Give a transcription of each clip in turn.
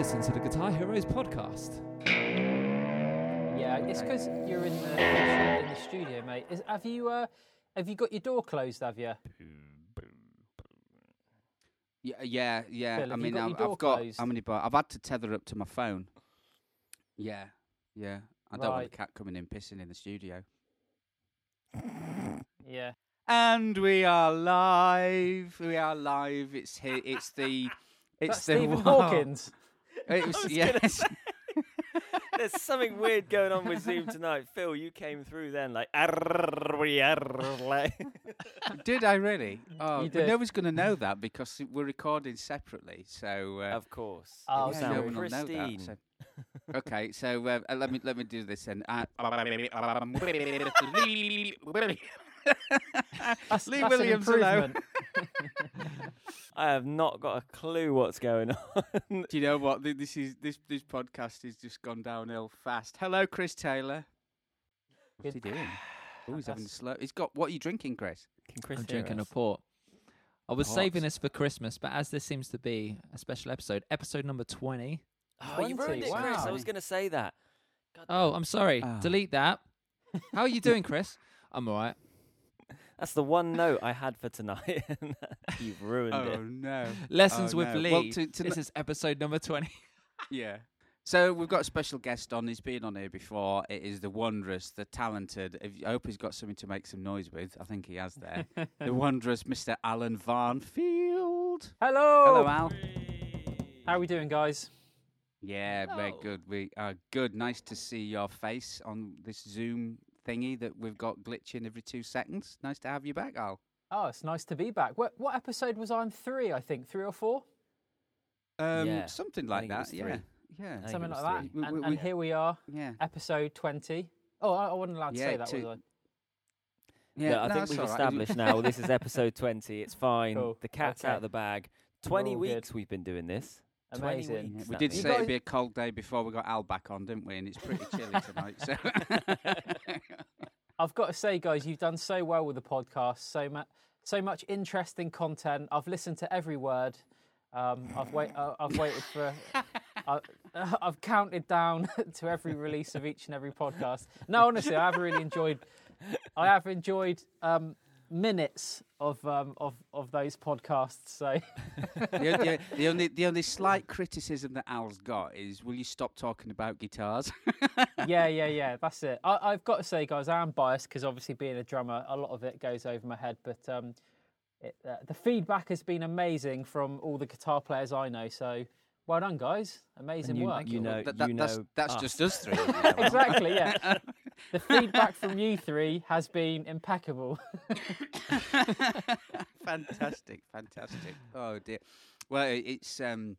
listen to the Guitar Heroes podcast. Yeah, it's because you're in the in the studio, mate. Is, have you uh, have you got your door closed? Have you? Yeah, yeah, yeah. Phil, I mean, got I've, I've got how many bar? I've had to tether up to my phone. Yeah, yeah. I don't want Right. the cat coming in pissing in the studio. Yeah. And we are live. We are live. It's here. It's the. It's That's the Stephen. Hawkins. It was, was gonna yes. There's something weird going on with Zoom tonight. Phil, you came through then like. "Arr, we are," like- did I really? Oh, You but did. nobody's going to know that because we're recording separately. So. Uh, of course. Oh, you yeah, no one will know that, pristine. so- okay, so uh, uh, let me let me do this then. Uh, That's, Lee that's Williams, hello. improvement. I have not got a clue what's going on. Do you know what? This is this this podcast has just gone downhill fast. Hello, Chris Taylor. What's he doing? Oh, he's having a slow. He's got. What are you drinking, Chris? Can Chris I'm hear drinking a port. I was Port. saving this for Christmas, but as this seems to be a special episode, episode number 20. Oh, you 20, ruined it, Chris. I was going to say that. God Oh, damn. I'm sorry. Ah. Delete that. How are you doing, Chris? I'm all right. That's the one note I had for tonight. You've ruined Oh it. Oh no. Lessons Oh, with no. Lee. Well, to- to this n- is episode number 20. Yeah. So we've got a special guest on. He's been on here before. It is the wondrous, the talented. if- I hope he's got something to make some noise with. I think he has there. the wondrous Mr. Allan Varnfield. Hello. Hello, Al. How are we doing, guys? Yeah, very Hello. good. We are good. Nice to see your face on this Zoom thingy that we've got glitching every two seconds. Nice to have you back, Al. Oh, it's nice to be back. What what episode was I on? Three, I think, three or four, Um, Yeah, something like that. Yeah, yeah, something like that. three. We- and, we- and here we are, yeah. episode twenty. Oh, I, I wasn't allowed to Yeah, say that, two- was Yeah, Yeah, I no, think we've all right. established now this is episode 20. It's fine. Cool. The cat's Okay. out of the bag. 20 all good. weeks we've been doing this. I? 20 Amazing. Yeah, weeks, we did say it'd be a cold day before we got Al back on, didn't we? And it's pretty chilly tonight. So I've got to say, guys, you've done so well with the podcast. So much, so much interesting content. I've listened to every word. Um, I've wait, uh, I've waited for. I, I've counted down to every release of each and every podcast. No, honestly, I have really enjoyed. I have enjoyed um, minutes of um, of of those podcasts. So the, the, the only the only slight criticism that Al's got is, will you stop talking about guitars? yeah, yeah, yeah. That's it. I, I've got to say, guys, I am biased because obviously being a drummer, a lot of it goes over my head. But um, it, uh, the feedback has been amazing from all the guitar players I know. So well done, guys. Amazing you- work. you know- That- that- that's know that's us. just us three. you exactly. Yeah. the feedback from you three has been impeccable. fantastic, fantastic. Oh dear. Well, it's um,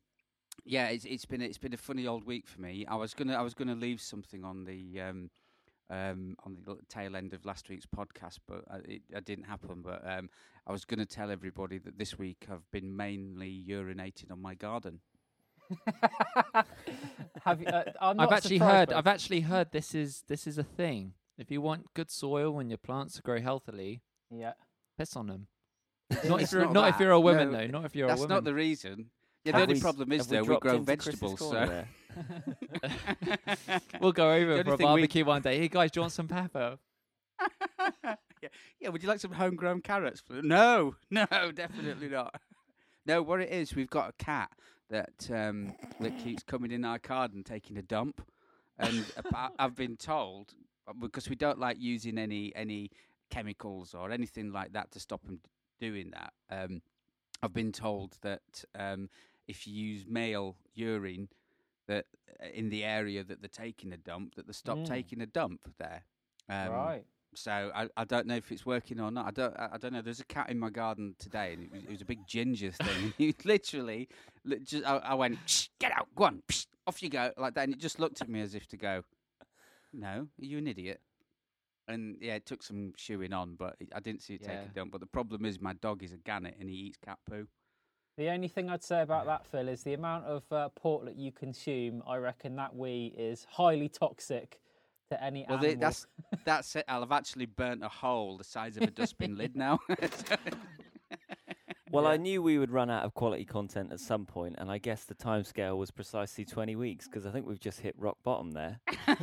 yeah, it's it's been it's been a funny old week for me. I was gonna I was gonna leave something on the um. Um, on the tail end of last week's podcast, but uh, it, it didn't happen. But um, I was going to tell everybody that this week I've been mainly urinating on my garden. have you, uh, I'm I've actually heard by I've actually heard this is this is a thing. If you want good soil and your plants to grow healthily, Yeah. piss on them. Not if you're not not if you're a woman No, though. Not if you're a woman. That's not the reason. Yeah, the only we- problem is have we though we grow vegetables, so? We'll go over only for a thing we- barbecue one day. Hey guys, do you want some pepper? yeah, yeah. Would you like some homegrown carrots? No, no, definitely not. No, what it is, we've got a cat that um, that keeps coming in our garden taking a dump, and I've been told uh, because we don't like using any any chemicals or anything like that to stop them doing that. Um, I've been told that um, if you use male urine that uh, in the area that they're taking a dump, that they stop Mm. taking a dump there. Um, right. So I, I don't know if it's working or not. I don't I, I don't know. There's a cat in my garden today, and it was, it was a big ginger thing. he literally, li- just, I, I went, Psh, get out, go on, Psh, off you go, like that, and it just looked at me as if to go, no, are you an idiot? And yeah, it took some shoeing on, but it- I didn't see it take Yeah. it down. But the problem is, my dog is a gannet, and he eats cat poo. The only thing I'd say about that, Phil, is the amount of uh, portlet you consume. I reckon that wee is highly toxic to any Well, animal. they, that's that's it. I've actually burnt a hole the size of a dustbin lid now. Well, I knew we would run out of quality content at some point, and I guess the timescale was precisely 20 weeks because I think we've just hit rock bottom there.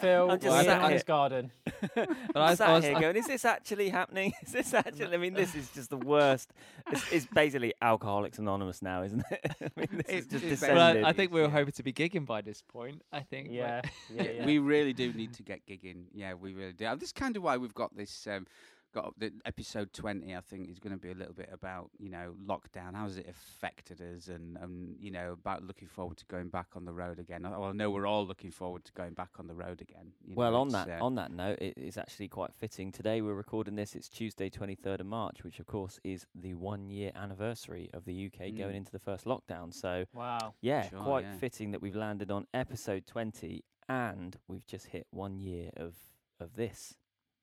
Phil I'm just working sat on here- his garden. But I, I I sat was, here I- going, is this actually happening? Is this actually? I mean, this is just the worst. It's, it's basically Alcoholics Anonymous now, isn't it? I mean, this is just it's well, descended. I, I think we were Yeah. hoping to be gigging by this point. I think. Yeah, yeah, Yeah, yeah. we really do need to get gigging. Yeah, we really do. And This is kind of why we've got this. Um, got the episode twenty. I think is going to be a little bit about you know lockdown. How has it affected us, and and you know about looking forward to going back on the road again. I- Well, I know we're all looking forward to going back on the road again. you Well, know, on that uh, on that note, it is actually quite fitting. Today we're recording this. It's Tuesday, twenty third of March, which of course is the one year anniversary of the UK going Mm. into the first lockdown. So Wow. yeah, Sure, quite yeah. fitting that we've landed on episode twenty, and we've just hit one year of of this.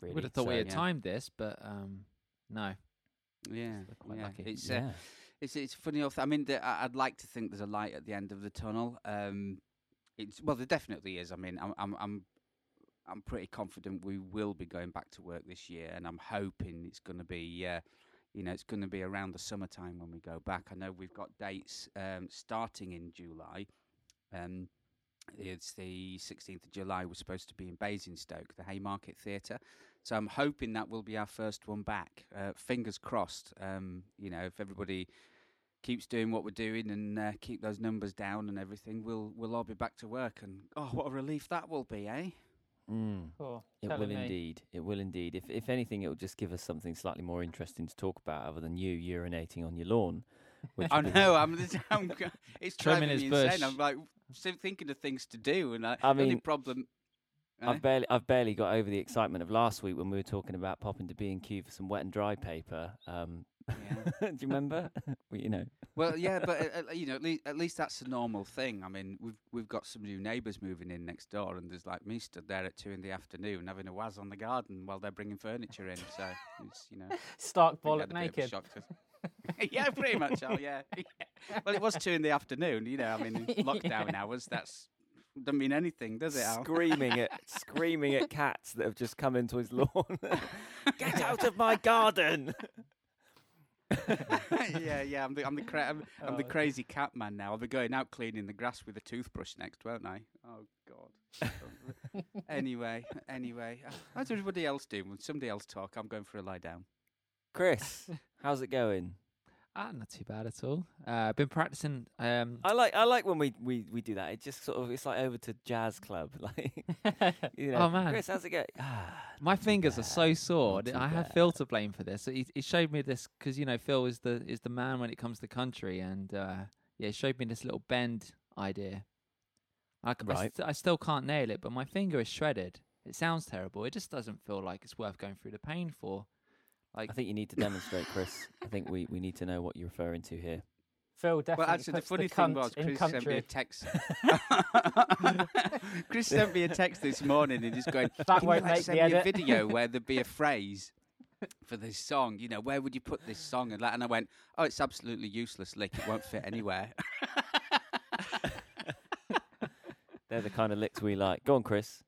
Really, Would have thought we had yeah. timed this, but um, no. yeah, quite yeah. lucky. It's uh, It's it's funny enough. I mean, the, I- I'd like to think there's a light at the end of the tunnel. Um, it's well, there definitely is. I mean, I'm I'm I'm I'm pretty confident we will be going back to work this year, and I'm hoping it's going to be. Uh, you know, it's going to be around the summertime when we go back. I know we've got dates um, starting in July. Um, it's the 16th of July. We're supposed to be in Basingstoke, the Haymarket Theatre. So I'm hoping that will be our first one back. Uh, fingers crossed. Um, you know, if everybody keeps doing what we're doing and uh, keep those numbers down and everything, we'll we'll all be back to work. And oh, what a relief that will be, eh? Mm. Cool. It will me. indeed. It will indeed. If if anything, it will just give us something slightly more interesting to talk about, other than you urinating on your lawn. Which I would know. I'm. I'm it's Trimming driving his me insane. bush. I'm like still thinking of things to do, and I, I the only mean, problem. eh? I've barely I've barely got over the excitement of last week when we were talking about popping to B and Q for some wet and dry paper. Um, Yeah. do you remember? well, you know. Well, yeah, but uh, uh, you know, at least, at least that's a normal thing. I mean, we've we've got some new neighbours moving in next door, and there's like me stood there at two in the afternoon having a waz on the garden while they're bringing furniture in. So it's you know, Stark bollock they had a bit of a naked. Shock to- yeah, pretty much. Oh, yeah. Well, it was two in the afternoon. You know, I mean, in lockdown hours. That's doesn't mean anything, does it? Al? Screaming at screaming at cats that have just come into his lawn. Get out of my garden! yeah, yeah. I'm the I'm the cra- I'm, I'm the Oh, crazy cat man now. I'll be going out cleaning the grass with a toothbrush next, won't I? Oh God. anyway, anyway, uh, how's everybody else doing? When somebody else talk, I'm going for a lie down. Chris, how's it going? Ah, not too bad at all. Uh, I've been practicing. Um, I like I like when we, we, we do that. It just sort of it's like over to jazz club, like you know. Oh, man. Chris, how's it going? Ah, my fingers are so sore. I have bad. Phil to blame for this. He, he showed me this because you know Phil is the is the man when it comes to country, and uh, yeah, he showed me this little bend idea. I, c- I Right. st- I still can't nail it, but my finger is shredded. It sounds terrible. It just doesn't feel like it's worth going through the pain for. Like I think you need to demonstrate, Chris. I think we, we need to know what you're referring to here. Phil definitely Well, actually, the funny the thing was, in Chris sent me a text. Chris sent me a text this morning and he's going, That Can won't like make send the me a video where there'd be a phrase for this song? You know, where would you put this song? And, that, and I went, oh, it's absolutely useless, Lick. It won't fit anywhere. They're the kind of licks we like. Go on, Chris.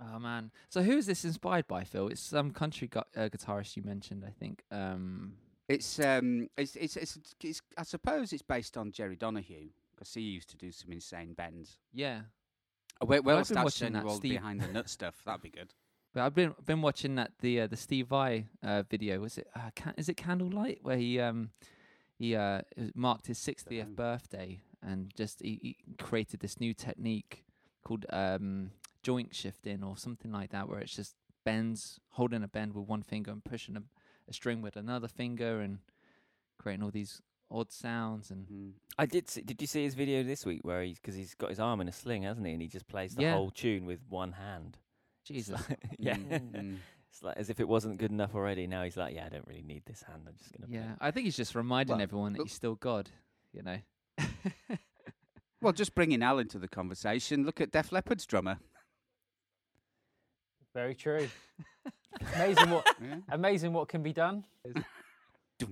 Oh man! So who is this inspired by, Phil? It's some country gu- uh, guitarist you mentioned, I think. Um, It's um, it's it's it's, it's I suppose it's based on Jerry Donahue because he used to do some insane bends. yeah, Oh, wait, well, I've been watching that Steve- behind the nut stuff. That'd be good. but I've been been watching that the uh, the Steve Vai uh, video. Was it uh, can- is it Candlelight where he um he uh marked his sixtieth Dunno. birthday and just he, he created this new technique called um joint shifting or something like that where it's just bends holding a bend with one finger and pushing a, a string with another finger and creating all these odd sounds and Mm. I did. See, did you see his video this week where he's because he's got his arm in a sling, hasn't he? And he just plays the Yeah. whole tune with one hand. It's Jesus. like- yeah. Mm. It's like as if it wasn't good enough already. Now he's like, yeah, I don't really need this hand. I'm just gonna. Yeah, I think he's just reminding Well, everyone that he's still God. You know. Well, just bringing Allan into the conversation. Look at Def Leppard's drummer. Very true. amazing what Yeah. amazing what can be done.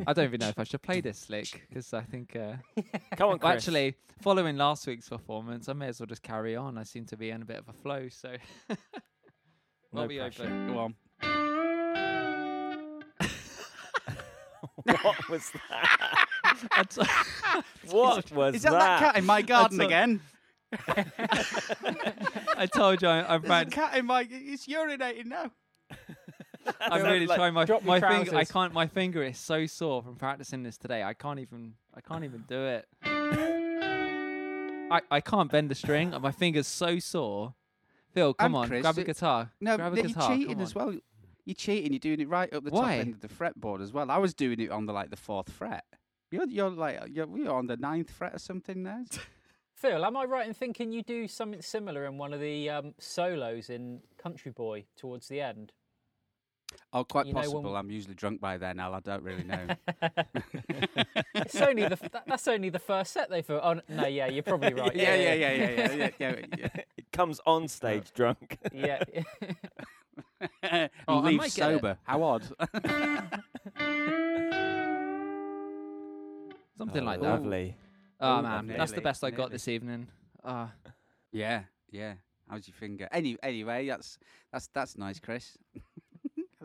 I don't even know if I should play this slick because I think. Uh, Come on, Chris. actually, following last week's performance, I may as well just carry on. I seem to be in a bit of a flow, so. No I'll be pressure. open. Go on. what was that? That's- What was Is that that cat in my garden all- again? I told you I, I'm There's a proud. cat in my. It's urinating now. I'm really like- trying my Drop your my finger. I can't. My finger is so sore from practicing this today. I can't even. I can't even do it. I, I can't bend the string. and My finger's so sore. Phil, come And on, Chris, grab a it- guitar. No, grab a no, guitar. you're cheating come as on. well. You're cheating. You're doing it right up the Why? top end of the fretboard as well. I was doing it on the like the fourth fret. You're you're like you're, you're on the ninth fret or something there. Phil, am I right in thinking you do something similar in one of the um, solos in Country Boy towards the end? Oh, quite You know, when possible. I'm usually drunk by then, Al. I don't really know. it's only the f- that, that's only the first set they feel. Oh no, yeah, you're probably right. yeah, yeah, yeah, yeah, yeah, yeah, yeah, yeah. It comes on stage drunk. yeah. and Oh, I leave might get it. sober. How odd. Something Oh, like that. Lovely. Oh Ooh, man, that's the best I got this evening. Ah, yeah, yeah. How's your finger? Any, anyway, that's that's that's nice, Chris.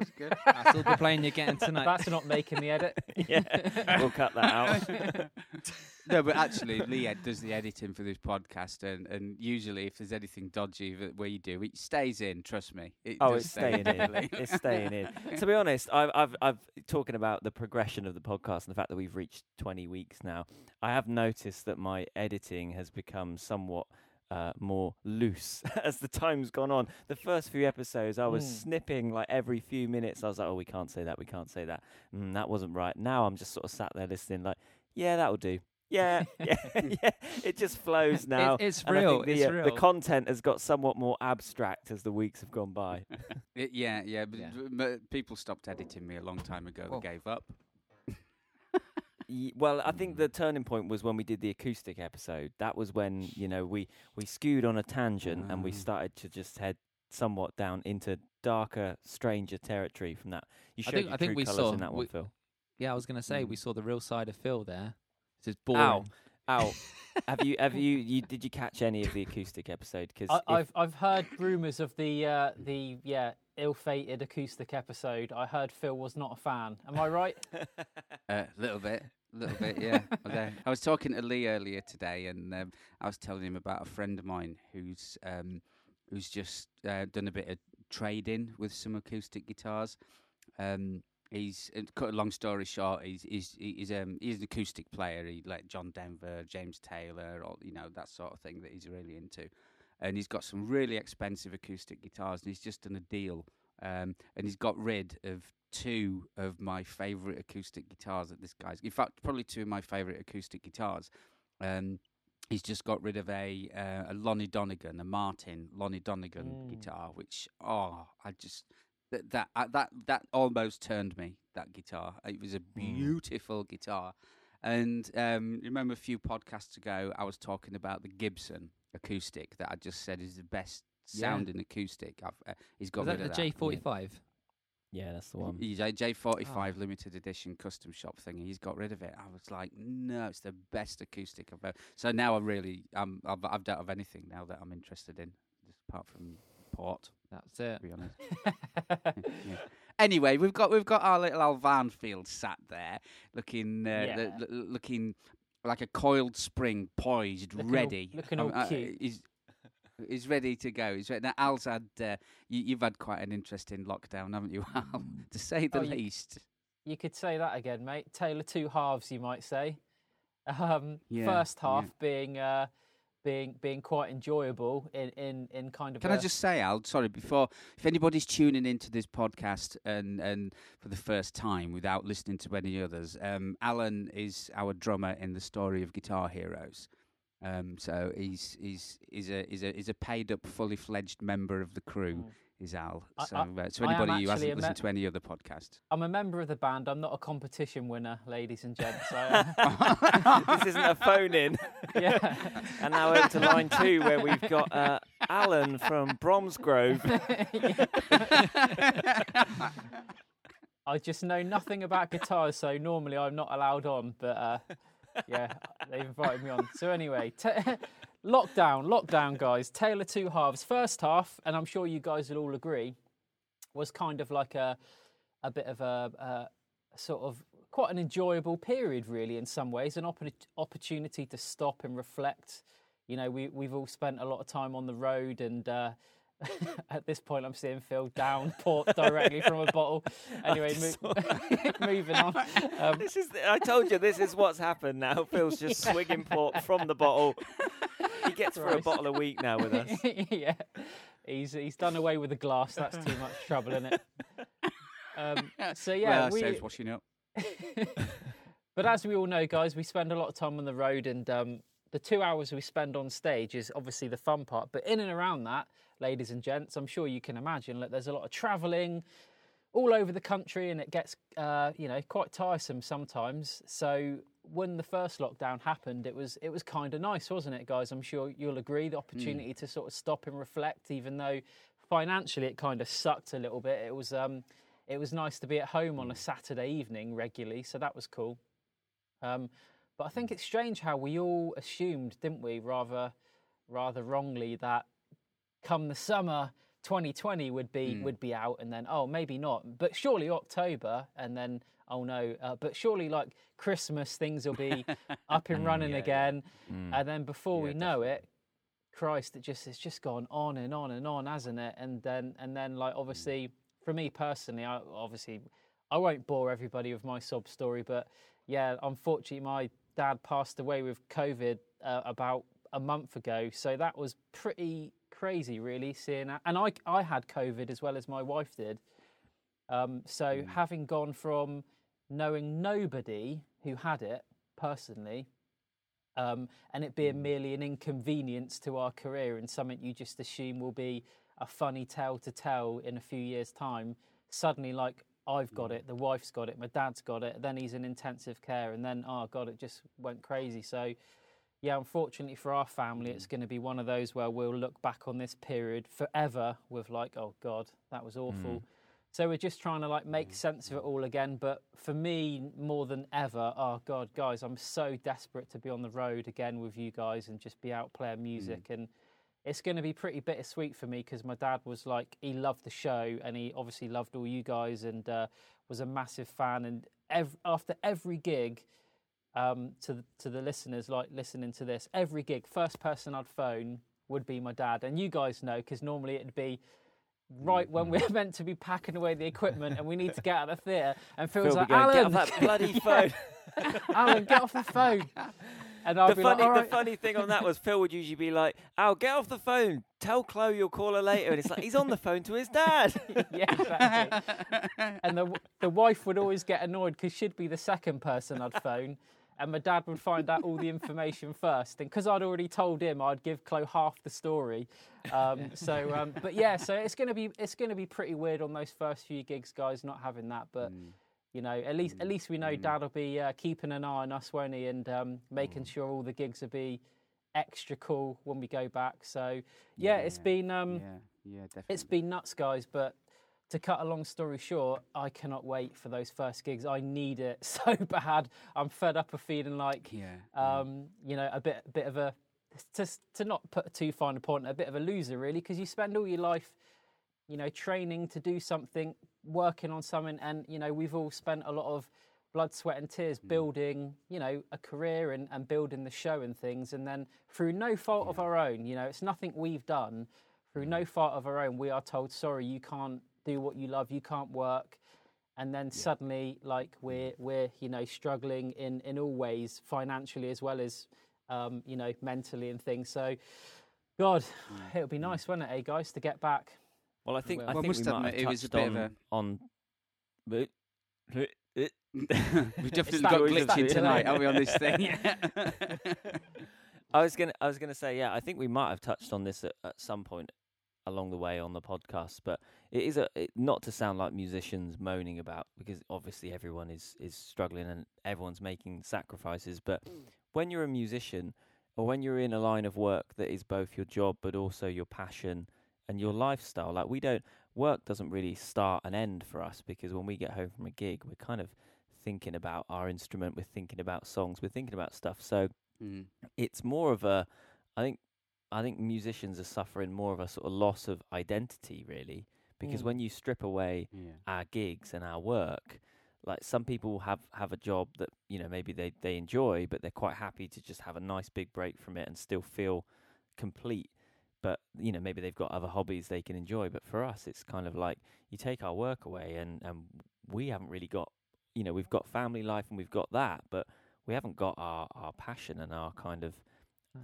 that's good. that's all the playing you're getting tonight. That's not making the edit. Yeah, we'll cut that out. no, but actually, Lee Ed does the editing for this podcast, and, and usually, if there's anything dodgy that we do, it stays in. Trust me. It Oh, it's staying in. Lee. It's staying in. To be honest, I've, I've, I've talking about the progression of the podcast and the fact that we've reached 20 weeks now. I have noticed that my editing has become somewhat uh, more loose as the time's gone on. The first few episodes, I was Mm. snipping like every few minutes. I was like, "Oh, we can't say that. We can't say that. Mm, that wasn't right." Now I'm just sort of sat there listening, like, "Yeah, that'll do." Yeah, yeah, yeah. It just flows now. It, it's And real. the, it's uh, real. the content has got somewhat more abstract as the weeks have gone by. It- yeah, yeah, but, Yeah. but people stopped editing me a long time ago. Well. They gave up. Well, I think the turning point was when we did the acoustic episode. That was when you know we we skewed on a tangent and we Ah. started to just head somewhat down into darker, stranger territory from that. You I showed think- your I think true we colours saw- in that one, Phil. yeah, I was gonna say we Mm. saw the real side of Phil there. It's just boring. Ow, ow. have you have you, you did you catch any of the acoustic episode? Because I, I've I've heard rumours of the uh, the yeah ill-fated acoustic episode. I heard Phil was not a fan. Am I right? A little bit, a little bit, yeah. Although I was talking to Lee earlier today, and um, I was telling him about a friend of mine who's um, who's just uh, done a bit of trading with some acoustic guitars. Um, he's cut a long story short. He's he's he's um he's an acoustic player. He like John Denver, James Taylor, or you know that sort of thing that he's really into. And he's got some really expensive acoustic guitars, and he's just done a deal. Um, and he's got rid of two of my favourite acoustic guitars that this guy's. In fact, probably two of my favourite acoustic guitars. Um, he's just got rid of a uh, a Lonnie Donegan, a Martin Lonnie Donegan Mm. guitar, which oh, I just that that uh, that that almost turned me. That guitar, it was a beautiful guitar. And um, remember a few podcasts ago, I was talking about the Gibson acoustic that I just said is the best Yeah. sounding acoustic. I've, uh, he's got rid that of the that. J forty five? Yeah, that's the one. J J forty Oh. five limited edition custom shop thing. He's got rid of it. I was like, no, it's the best acoustic I've ever. So now I'm really, um, I've, I've doubt of anything now that I'm interested in, just apart from port. That's it. To be honest. Yeah. Anyway, we've got we've got our little Al Varnfield sat there, looking uh, Yeah. l- l- looking like a coiled spring, poised, Looking all- ready. looking Um, all uh, cute. He's, he's ready to go. He's ready. Now, Al's had uh, you, you've had quite an interesting lockdown, haven't you, Al? to say the Oh, least. You could say that again, mate. Taylor two halves, you might say. Um, Yeah, first yeah. half being uh, being being quite enjoyable in, in, in kind of. Can I I just say, Al? Sorry, before if anybody's tuning into this podcast and and for the first time without listening to any others, um, Allan is our drummer in the story of Guitar Heroes. Um, so he's he's he's a he's a he's a paid up, fully fledged member of the crew. Mm. Is Al? So I- uh, so anybody who hasn't me- listened to any other podcast, I'm a member of the band. I'm not a competition winner, ladies and gents. I, this isn't a phone in. yeah. And now over to line two, where we've got uh, Alan from Bromsgrove. I just know nothing about guitars, so normally I'm not allowed on. But uh, yeah, they've invited me on. So anyway, t- lockdown, lockdown, guys. Taylor two halves. First half, and I'm sure you guys will all agree, was kind of like a a bit of a, a sort of quite an enjoyable period, really, in some ways, an oppor- opportunity to stop and reflect. You know, we we've all spent a lot of time on the road, and uh, at this point, I'm seeing Phil down port directly from a bottle. Anyway, mo- moving on. Um, This is. The, I told you this is what's happened now. Phil's just swigging port from the bottle. He gets for a bottle a week now with us. yeah, he's he's done away with the glass. That's too much trouble in it. Um, so yeah, well, we, saves washing up. but as we all know, guys, we spend a lot of time on the road, and um, the two hours we spend on stage is obviously the fun part. But in and around that, ladies and gents, I'm sure you can imagine that there's a lot of travelling all over the country, and it gets uh, you know quite tiresome sometimes. So when the first lockdown happened, it was it was kind of nice, wasn't it, guys? I'm sure you'll agree. The opportunity to sort of stop and reflect, even though financially it kind of sucked a little bit. It was um, it was nice to be at home on a Saturday evening regularly, so that was cool. Um, but I think it's strange how we all assumed, didn't we, rather rather wrongly, that come the summer 2020 would be Mm. would be out, and then oh maybe not, but surely October, and then oh no, uh, but surely like Christmas things will be up and running yeah, yeah. again, Mm. and then before Yeah, we know it, Christ, it just it's just gone on and on and on, hasn't it? And then and then like obviously for me personally, I obviously I won't bore everybody with my sob story, but yeah, unfortunately my dad passed away with COVID uh, about a month ago, so that was pretty crazy, really seeing that. And I I had COVID as well as my wife did. Um, so having gone from knowing nobody who had it personally um, and it being merely an inconvenience to our career and something you just assume will be a funny tale to tell in a few years' time, suddenly, like, I've got mm. it, the wife's got it, my dad's got it, then he's in intensive care, and then, oh God, it just went crazy. So, yeah, unfortunately for our family, it's mm. going to be one of those where we'll look back on this period forever with, like, oh God, that was awful. Mm. So we're just trying to like make sense of it all again. But for me, more than ever, oh god, guys, I'm so desperate to be on the road again with you guys and just be out playing music. And it's going to be pretty bittersweet for me because my dad was like he loved the show and he obviously loved all you guys and uh, was a massive fan. And ev- after every gig, um, to the, to the listeners like listening to this, every gig, first person I'd phone would be my dad. And you guys know because normally it'd be right when we're meant to be packing away the equipment and we need to get out of the theatre. And Phil's Phil like, going, Allan, get off that bloody phone. Allan, get off the phone. And I'd the be funny, like, "All the funny thing on that was Phil would usually be like, "Al, get off the phone. Tell Chloe you'll call her later." And it's like he's on the phone to his dad. yeah, exactly. and the the wife would always get annoyed because she'd be the second person I'd phone, and my dad would find out all the information first. And because I'd already told him, I'd give Chloe half the story. Um, so, um, but yeah, so it's gonna be it's gonna be pretty weird on those first few gigs, guys, not having that. But you know, at least at least we know Dad'll be uh, keeping an eye on us, won't he, and um, making sure all the gigs will be extra cool when we go back. So yeah, it's been um, yeah, yeah, definitely. it's been nuts, guys. But to cut a long story short, I cannot wait for those first gigs. I need it so bad. I'm fed up of feeling like, yeah. um, you know, a bit, bit of a, to to not put too fine a point, a bit of a loser, really, because you spend all your life, you know, training to do something, working on something, and you know, we've all spent a lot of blood, sweat, and tears mm. building, you know, a career and, and building the show and things, and then through no fault of our own, you know, it's nothing we've done. Through no mm. fault of our own, we are told, sorry, you can't do what you love, you can't work, and then suddenly, like we're mm. we're you know struggling in in all ways, financially as well as um, you know mentally and things. So, God, it would be nice, wouldn't it, eh, guys, to get back. Well, I think Well, I I think must we might have it was a touched bit of on on. We've definitely got glitching tonight, delay. are we, on this thing? I was gonna I was gonna say yeah. I think we might have touched on this at, at some point along the way on the podcast, but it is a it, not to sound like musicians moaning about because obviously everyone is is struggling and everyone's making sacrifices. But mm. when you're a musician or when you're in a line of work that is both your job but also your passion and your lifestyle, like we don't work doesn't really start and end for us because when we get home from a gig, we're kind of thinking about our instrument, we're thinking about songs, we're thinking about stuff. So Mm. it's more of a I think I think musicians are suffering more of a sort of loss of identity really because Mm. when you strip away Yeah. our gigs and our work like some people have have a job that you know maybe they they enjoy, but they're quite happy to just have a nice big break from it and still feel complete. But you know maybe they've got other hobbies they can enjoy. But for us, it's kind of like you take our work away, and and we haven't really got you know we've got family life and we've got that, but we haven't got our our passion and our kind of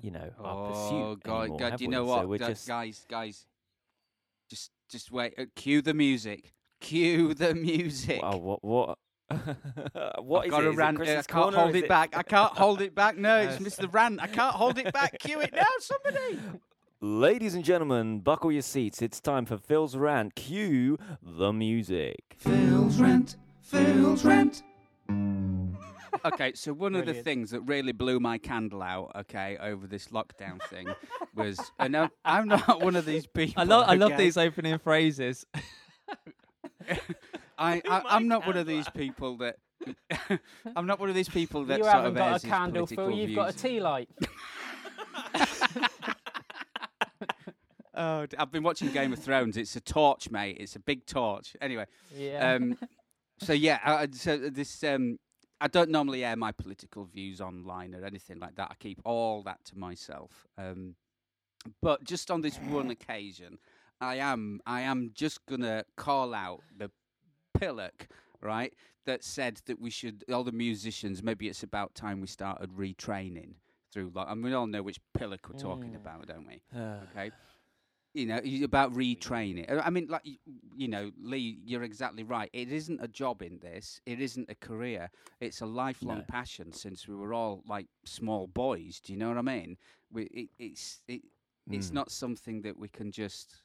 you know our oh, pursuit God, anymore, God, have do you we? know So what, we're Gu- just guys, guys? Just, just wait. Uh, cue the music. Cue the music. Wow, what what what I've is got it? a Is it uh, I can't Corner? hold Is it, back. I can't hold it back. No, it's Mr. Rant. I can't hold it back. Cue it now, somebody. Ladies and gentlemen, buckle your seats. It's time for Phil's rant. Cue the music. Phil's rant. Phil's rant. okay, so one of the Brilliant. things that really blew my candle out, okay, over this lockdown thing was, uh, and I'm, I'm not one of these people. I love I love okay? these opening phrases. I, I I'm not one of these people that. I'm not one of these people that you sort haven't of got airs a his candle, Phil. political You've got a views. tea light. Oh, I've been watching Game of Thrones. It's a torch, mate. It's a big torch. Anyway, Yeah. um, so yeah, I, so this um, I don't normally air my political views online or anything like that. I keep all that to myself. Um, but just on this one occasion, I am I am just gonna call out the pillock, right? That said that we should all the musicians. Maybe it's about time we started retraining through. Like, and we all know which pillock we're talking Mm. about, don't we? Okay. You know, about retraining. Uh, I mean, like, you know, Lee, you're exactly right. It isn't a job in this. It isn't a career. It's a lifelong No. passion since we were all like small boys. Do you know what I mean? We, it, it's it, it's Mm. not something that we can just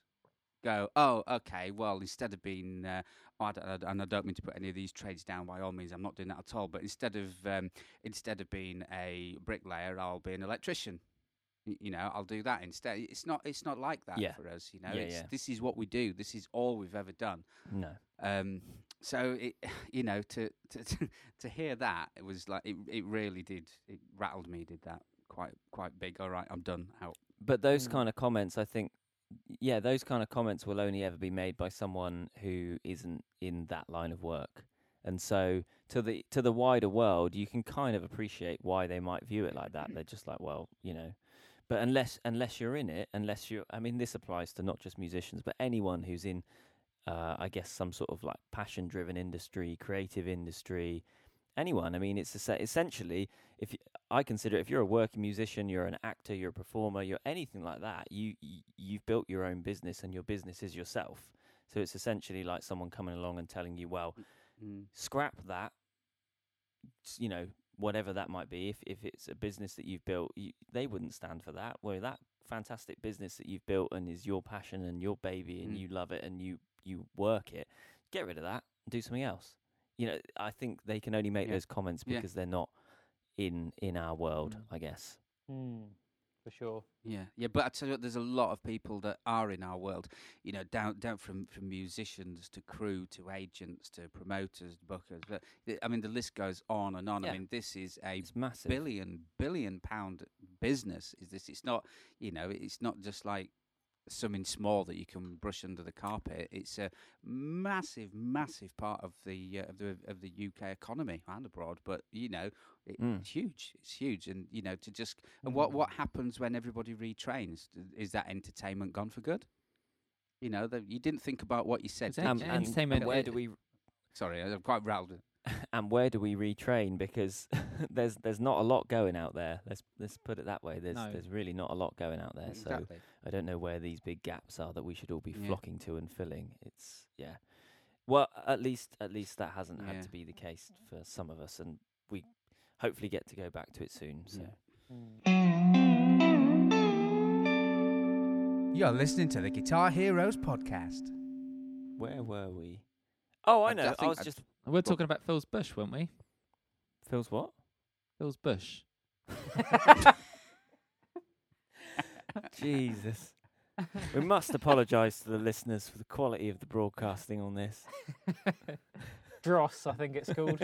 go, oh, okay, well, instead of being, uh, I don't, I don't- and I don't mean to put any of these trades down by all means, I'm not doing that at all. But instead of um, instead of being a bricklayer, I'll be an electrician. Y- You know, I'll do that instead. It's not. It's not like that Yeah. for us. You know, Yeah, it's, yeah. this is what we do. This is all we've ever done. no. Um, so it, you know, to to to, to hear that, it was like it. It really did. It rattled me. Did that quite quite big. All right, I'm done. Out. But those Mm. kind of comments, I think, yeah, those kind of comments will only ever be made by someone who isn't in that line of work. And so, to the to the wider world, you can kind of appreciate why they might view it like that. They're just like, well, you know. But unless unless you're in it, unless you, I mean, this applies to not just musicians, but anyone who's in, uh, I guess, some sort of like passion-driven industry, creative industry, anyone. I mean, it's es- essentially if you, I consider if you're a working musician, you're an actor, you're a performer, you're anything like that, you you've built your own business and your business is yourself. So it's essentially like someone coming along and telling you, well, Mm. scrap that, you know, whatever that might be. If if it's a business that you've built, you, they wouldn't stand for that. Where that fantastic business that you've built and is your passion and your baby and Mm. you love it and you you work it, get rid of that and do something else. You know, I think they can only make Yeah. those comments Yeah. because they're not in in our world, Mm. I guess. Mm, for sure. Yeah, yeah, but I tell you what, there's a lot of people that are in our world. You know, down down from from musicians to crew to agents to promoters, bookers. But I mean, the list goes on and on. Yeah. I mean, this is a It's massive. billion billion pound business. Is this? It's not. You know, it's not just like something small that you can brush under the carpet. It's a massive, massive part of the uh, of the of the UK economy and abroad. But you know, it, Mm. it's huge. It's huge, and you know, to just and what what happens when everybody retrains? D- Is that entertainment gone for good? You know, the, you didn't think about what you said. It's did Um, you? entertainment, where do we Sorry, I'm quite rattled. and where do we retrain? Because there's there's not a lot going out there. Let's let's put it that way. There's No. there's really not a lot going out there. So I don't know where these big gaps are that we should all be Yeah. flocking to and filling. It's yeah. Well, at least at least that hasn't Yeah. had to be the case for some of us, and we hopefully get to go back to it soon. So. You're listening to the Guitar Heroes podcast. where were we? Oh, I I- I know. I, was I- just We're talking about Phil's bush, weren't we? Phil's what? Phil's bush. Jesus. we must apologise to the listeners for the quality of the broadcasting on this. Dross, I think it's called.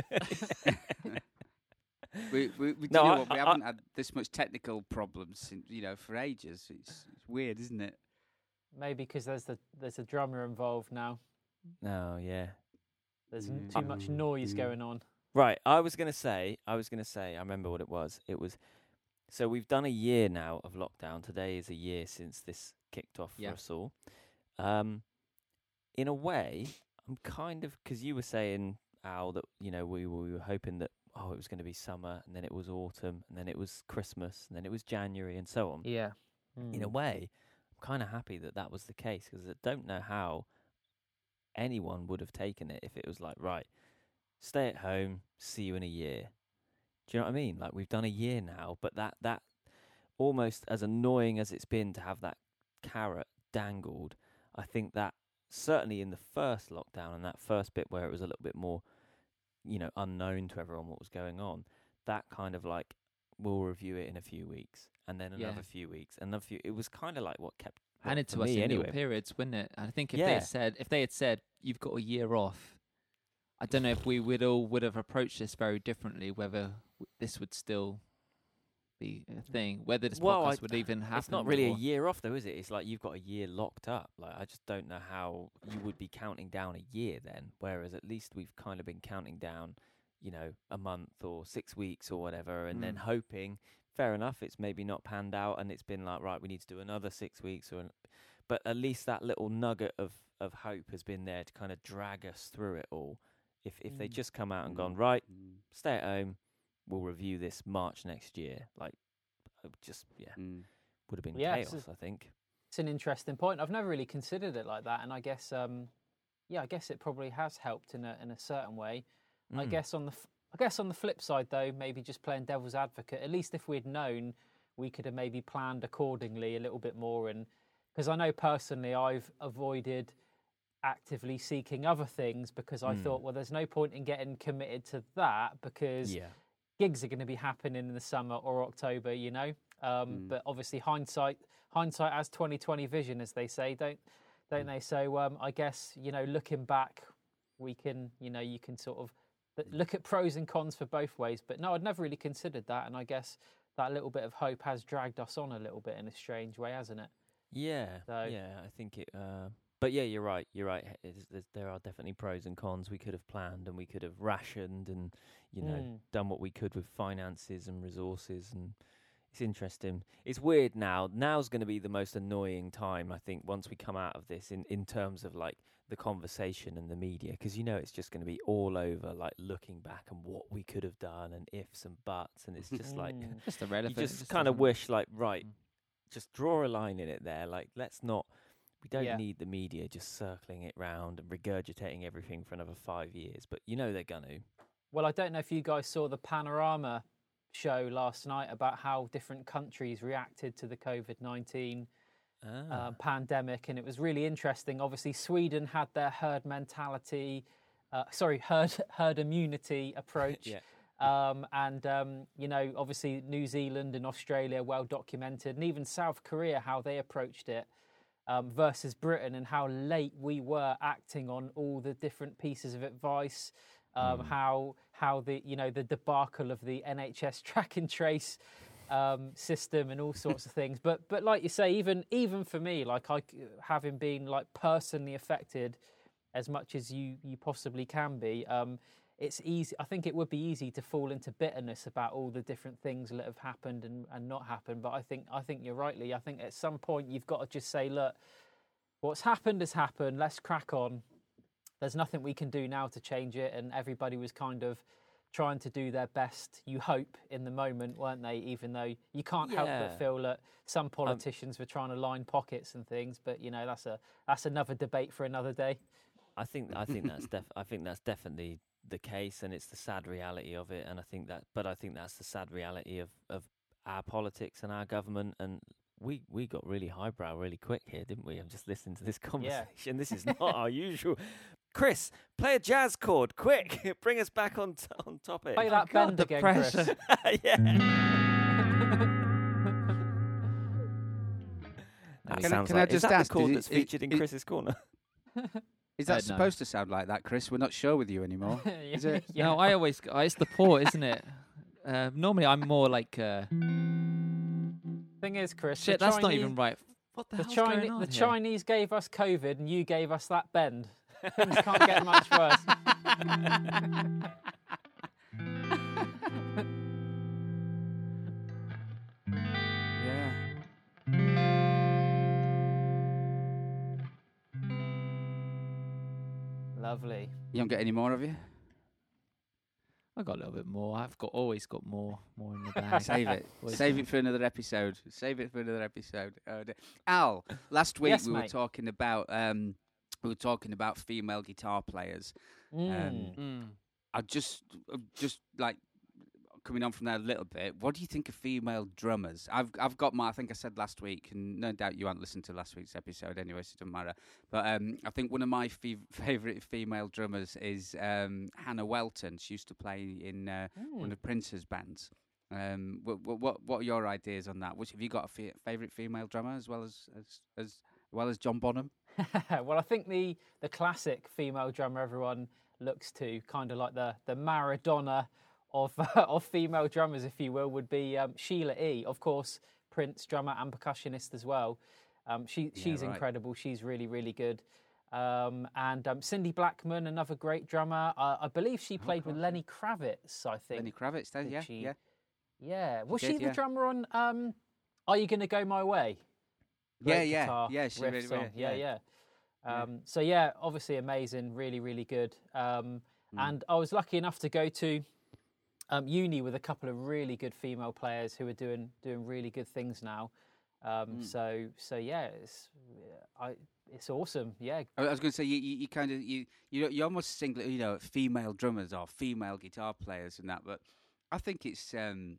We, we, we, No, I- what? we I- haven't had this much technical problems, since you know, for ages. It's, it's weird, isn't it? Maybe because there's the there's a drummer involved now. Oh yeah. There's n- Mm. too much noise Mm. going on. Right. I was gonna say. I was gonna say. I remember what it was. It was. So we've done a year now of lockdown. Today is a year since this kicked off Yeah. for us all. Um, in a way, I'm kind of because you were saying Al that you know we were, we were hoping that oh it was going to be summer and then it was autumn and then it was Christmas and then it was January and so on. Yeah. In a way, I'm kind of happy that that was the case because I don't know how anyone would have taken it if it was like right stay at home, see you in a year. Do you know what I mean? Like we've done a year now, but that that almost as annoying as it's been to have that carrot dangled, I think that certainly in the first lockdown and that first bit where it was a little bit more, you know, unknown to everyone what was going on, that kind of like we'll review it in a few weeks and then Yeah. another few weeks, and another few. It was kind of like what kept well, handed for to us in anyway. little periods, wouldn't it? And I think if they Yeah. had said if they had said you've got a year off, I don't know if we would all would have approached this very differently. Whether this would still be a thing, whether this Well, I- podcast would even happen. It's not really a year off, though, is it? It's like you've got a year locked up. Like I just don't know how you would be counting down a year then. Whereas at least we've kind of been counting down, you know, a month or six weeks or whatever, and then Mm. hoping. Fair enough, it's maybe not panned out, and it's been like right, we need to do another six weeks, or, an, but at least that little nugget of of hope has been there to kind of drag us through it all. If if they Mm. just come out and Mm. gone right, Mm. stay at home, we'll review this March next year. Like, would just yeah Mm. would have been Yeah, chaos, I think. It's an interesting point. I've never really considered it like that, and I guess, um, yeah, I guess it probably has helped in a in a certain way. I Mm. guess on the f- I guess on the flip side, though, maybe just playing devil's advocate. At least if we'd known, we could have maybe planned accordingly a little bit more. And because I know personally, I've avoided actively seeking other things because I Mm. thought, well, there's no point in getting committed to that because yeah, gigs are going to be happening in the summer or October, you know. Um, Mm. But obviously, hindsight hindsight has twenty twenty vision, as they say, don't don't they? So um, I guess you know, looking back, we can you know you can sort of look at pros and cons for both ways. But no, I'd never really considered that, and I guess that little bit of hope has dragged us on a little bit in a strange way, hasn't it? yeah, So- yeah. I think it. Uh, but yeah, you're right. You're right. It is, there's, there are definitely pros and cons. We could have planned and we could have rationed and you know Mm. done what we could with finances and resources and. It's interesting. It's weird now. Now's going to be the most annoying time, I think, once we come out of this, in, in terms of like the conversation and the media, because you know it's just going to be all over, like looking back and what we could have done and ifs and buts, and it's just like Mm. just you irrelevant. it just kind of wish like right Mm. just draw a line in it there like let's not we don't Yeah. need the media just circling it round and regurgitating everything for another five years but you know they're gonna Well, I don't know if you guys saw the Panorama show last night about how different countries reacted to the COVID 19 ah. uh, pandemic, and it was really interesting. Obviously, Sweden had their herd mentality, uh, sorry, herd herd immunity approach. yeah Um, and um, you know, obviously, New Zealand and Australia well documented, and even South Korea how they approached it um, versus Britain and how late we were acting on all the different pieces of advice. Um, How how the you know the debacle of the NHS track and trace um, system and all sorts of things. But but like you say, even even for me, like I having been like personally affected as much as you you possibly can be. Um, it's easy. I think it would be easy to fall into bitterness about all the different things that have happened and, and not happened. But I think I think you're rightly. I think at some point you've got to just say, look, what's happened has happened. Let's crack on. There's nothing we can do now to change it. And everybody was kind of trying to do their best. You hope in the moment, weren't they? Even though you can't help but feel that some um, politicians were trying to line pockets and things. But you know, that's a that's another debate for another day. i think i think that's def- i think that's definitely the case and it's the sad reality of it and i think that but i think that's the sad reality of of our politics and our government and we we got really highbrow really quick here didn't we i'm just listening to this conversation this is not our usual chris play a jazz chord quick bring us back on t- on topic Play that God, bend the again, pressure. Chris. yeah There That Can go. I- sounds can I like, is just that ask, the chord that's it- featured in it- Chris's corner? Is that Uh, no. supposed to sound like that, Chris? We're not sure with you anymore. Is it? Yeah. No, I always go- it's the port, isn't it? Uh, normally, I'm more like uh, Thing is, Chris, shit. the That's not even right. What the, The, hell's Chine- going on the here? Chinese gave us COVID, and you gave us that bend. Things can't get much worse. Yeah. Lovely. You don't get any more of you? I got a little bit more. I've got always got more, more in the bag. Save it. Always Save it for another episode. Save it for another episode. Oh, dear. Al, last week Yes, we were mate. talking about um, we were talking about female guitar players. Mm. Mm. I just uh, just like coming on from there a little bit. What do you think of female drummers? I've I've got my I think I said last week, and no doubt you haven't listened to last week's episode anyway, so it doesn't matter. But um, I think one of my fe- favorite female drummers is um, Hannah Welton. She used to play in uh, Mm. one of Prince's bands. Um, what, what what are your ideas on that? Which have you got a fe- favorite female drummer as well as as as well as John Bonham? well, I think the the classic female drummer everyone looks to, kind of like the the Maradona of of female drummers, if you will, would be um, Sheila E. Of course, Prince drummer and percussionist as well. Um, she Yeah, she's right. incredible. She's really really good. Um, and um, Cindy Blackman, another great drummer. Uh, I believe she played with Lenny Kravitz. I think. Lenny Kravitz, did yeah, she- yeah. Yeah. Was did, she the yeah. drummer on um, Are You Gonna Go My Way? Yeah, yeah, guitar yeah, she really- song. yeah, yeah, yeah. Um, So yeah, obviously amazing, really, really good. Um, Mm. And I was lucky enough to go to um, uni with a couple of really good female players who are doing doing really good things now. Um, Mm. So so yeah, it's I it's awesome. Yeah, I I was going to say you, you, you kind of you you you almost single you know female drummers or female guitar players and that, but I think it's um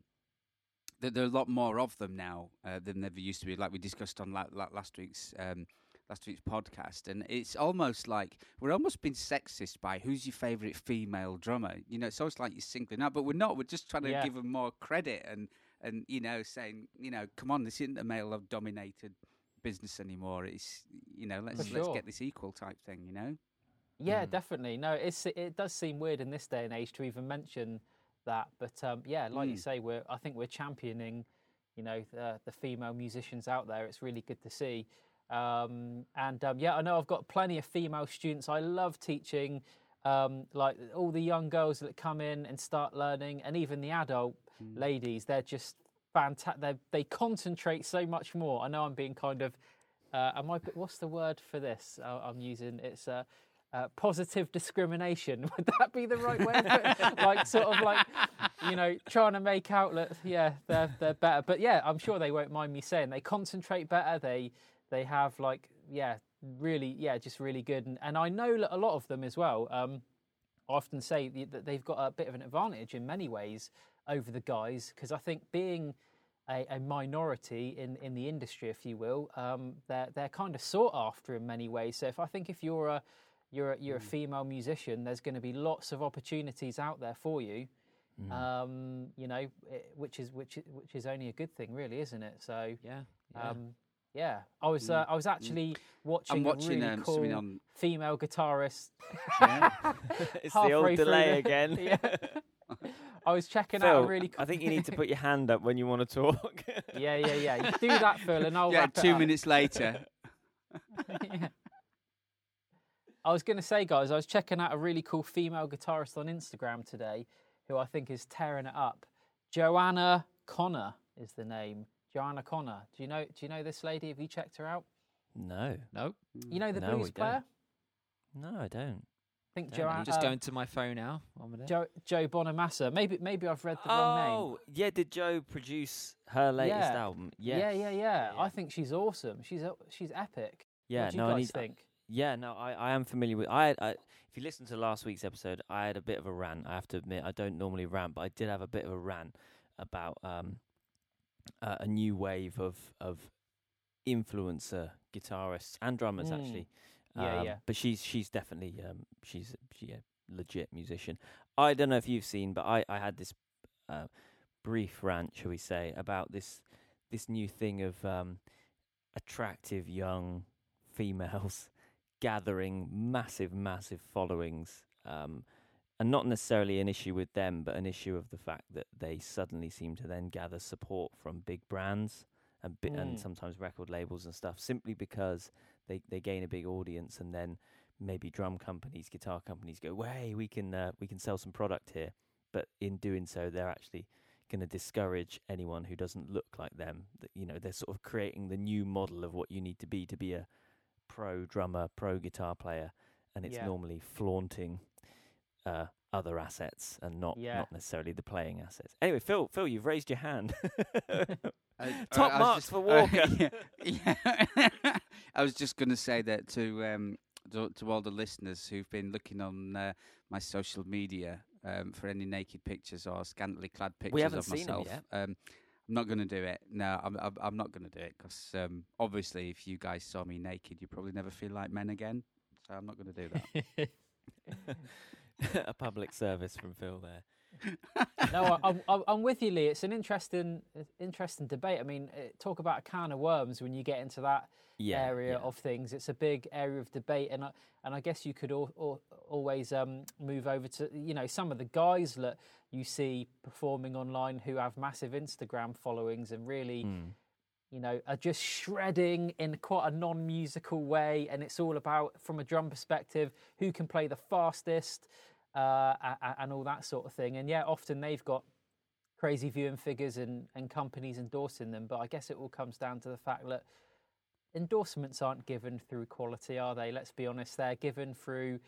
there, there are a lot more of them now uh, than there ever used to be. Like we discussed on la- la- last week's um last week's podcast, and it's almost like we're almost being sexist by who's your favourite female drummer. You know, it's almost like you're singling out, but we're not. We're just trying to Yeah. give them more credit and and you know saying you know come on, this isn't a male dominated business anymore. It's you know let's let's get this equal type thing. You know. yeah, Mm. definitely. No, it's it does seem weird in this day and age to even mention that, but um, yeah, like you Mm. say, we're I think we're championing, you know, the, the female musicians out there. It's really good to see. Um, and um, yeah, I know I've got plenty of female students. I love teaching, um, like all the young girls that come in and start learning, and even the adult ladies. They're just fantastic. They they concentrate so much more. I know I'm being kind of, uh, am I? What's the word for this? I'm using it's. Uh, uh, positive discrimination would that be the right way? Like sort of like you know trying to make out that yeah they're they're better, but yeah I'm sure they won't mind me saying they concentrate better. They they have like yeah really yeah just really good and, and I know a lot of them as well. Um, I often say that they've got a bit of an advantage in many ways over the guys because I think being a, a minority in, in the industry, if you will, um, they're they're kind of sought after in many ways. So if I think if you're a you're a, you're a female musician, there's going to be lots of opportunities out there for you. Hmm. Um, you know, it, which is which which is only a good thing, really, isn't it? So Yeah. yeah. um, yeah, I was uh, I was actually watching, I'm watching a really um, cool on. female guitarist. Yeah. it's the old delay the- again. Yeah. I was checking out Phil, a really cool. I think you need to put your hand up when you want to talk. yeah, yeah, yeah. You do that, Phil, and I'll yeah, two minutes later. Yeah. I was going to say, guys, I was checking out a really cool female guitarist on Instagram today who I think is tearing it up. Joanna Connor is the name. Joanna Connor. Do you know? Do you know this lady? Have you checked her out? no, no, You know the No, blues we don't. player? no, I don't. I think Joanna. I'm just uh, going to my phone now. One minute. Joe, Joe Bonamassa. Maybe maybe I've read the wrong name. Oh, yeah. Did Joe produce her latest Yeah. album? Yes. Yeah, yeah, yeah. I think she's awesome. She's a- she's epic. Yeah, what do you no, I guys need. think? Yeah, no, I, I am familiar with. I, I if you listen to last week's episode, I had a bit of a rant. I have to admit, I don't normally rant, but I did have a bit of a rant about um uh, a new wave of of influencer guitarists and drummers Mm. actually. Yeah, Um, yeah. But she's she's definitely um she's she a legit musician. I don't know if you've seen, but I I had this uh, brief rant, shall we say, about this this new thing of um attractive young females gathering massive massive followings um and not necessarily an issue with them but an issue of the fact that they suddenly seem to then gather support from big brands and bi- and Mm. sometimes record labels and stuff simply because they they gain a big audience and then maybe drum companies, guitar companies go, "Way, we can uh, we can sell some product here," but in doing so, they're actually going to discourage anyone who doesn't look like them. That you know, they're sort of creating the new model of what you need to be to be a pro drummer, pro guitar player, and it's Yeah. normally flaunting uh, other assets and not Yeah. not necessarily the playing assets. Anyway, Phil, Phil, you've raised your hand. I- Top I marks just- for uh, Walker. yeah, yeah. I was just going to say that to um to, to all the listeners who've been looking on uh, my social media um, for any naked pictures or scantily clad pictures we haven't of seen 'em myself. yet. Um, I'm not going to do it. No, I'm I'm, I'm not going to do it because um, obviously, if you guys saw me naked, you probably never feel like men again. So I'm not going to do that. a public service from Phil there. no, I, I'm- I'm, I'm with you, Lee. It's an interesting, interesting debate. I mean, eh, talk about a can of worms when you get into that Yeah, area yeah. of things. It's a big area of debate, and I, and I guess you could al- al- always um, move over to you know some of the guys that you see performing online who have massive Instagram followings and really. Mm. You know, are just shredding in quite a non-musical way, and it's all about, from a drum perspective, who can play the fastest, uh, and all that sort of thing. And yeah, often they've got crazy viewing figures and, and companies endorsing them. But I guess it all comes down to the fact that endorsements aren't given through quality, are they? Let's be honest, they're given through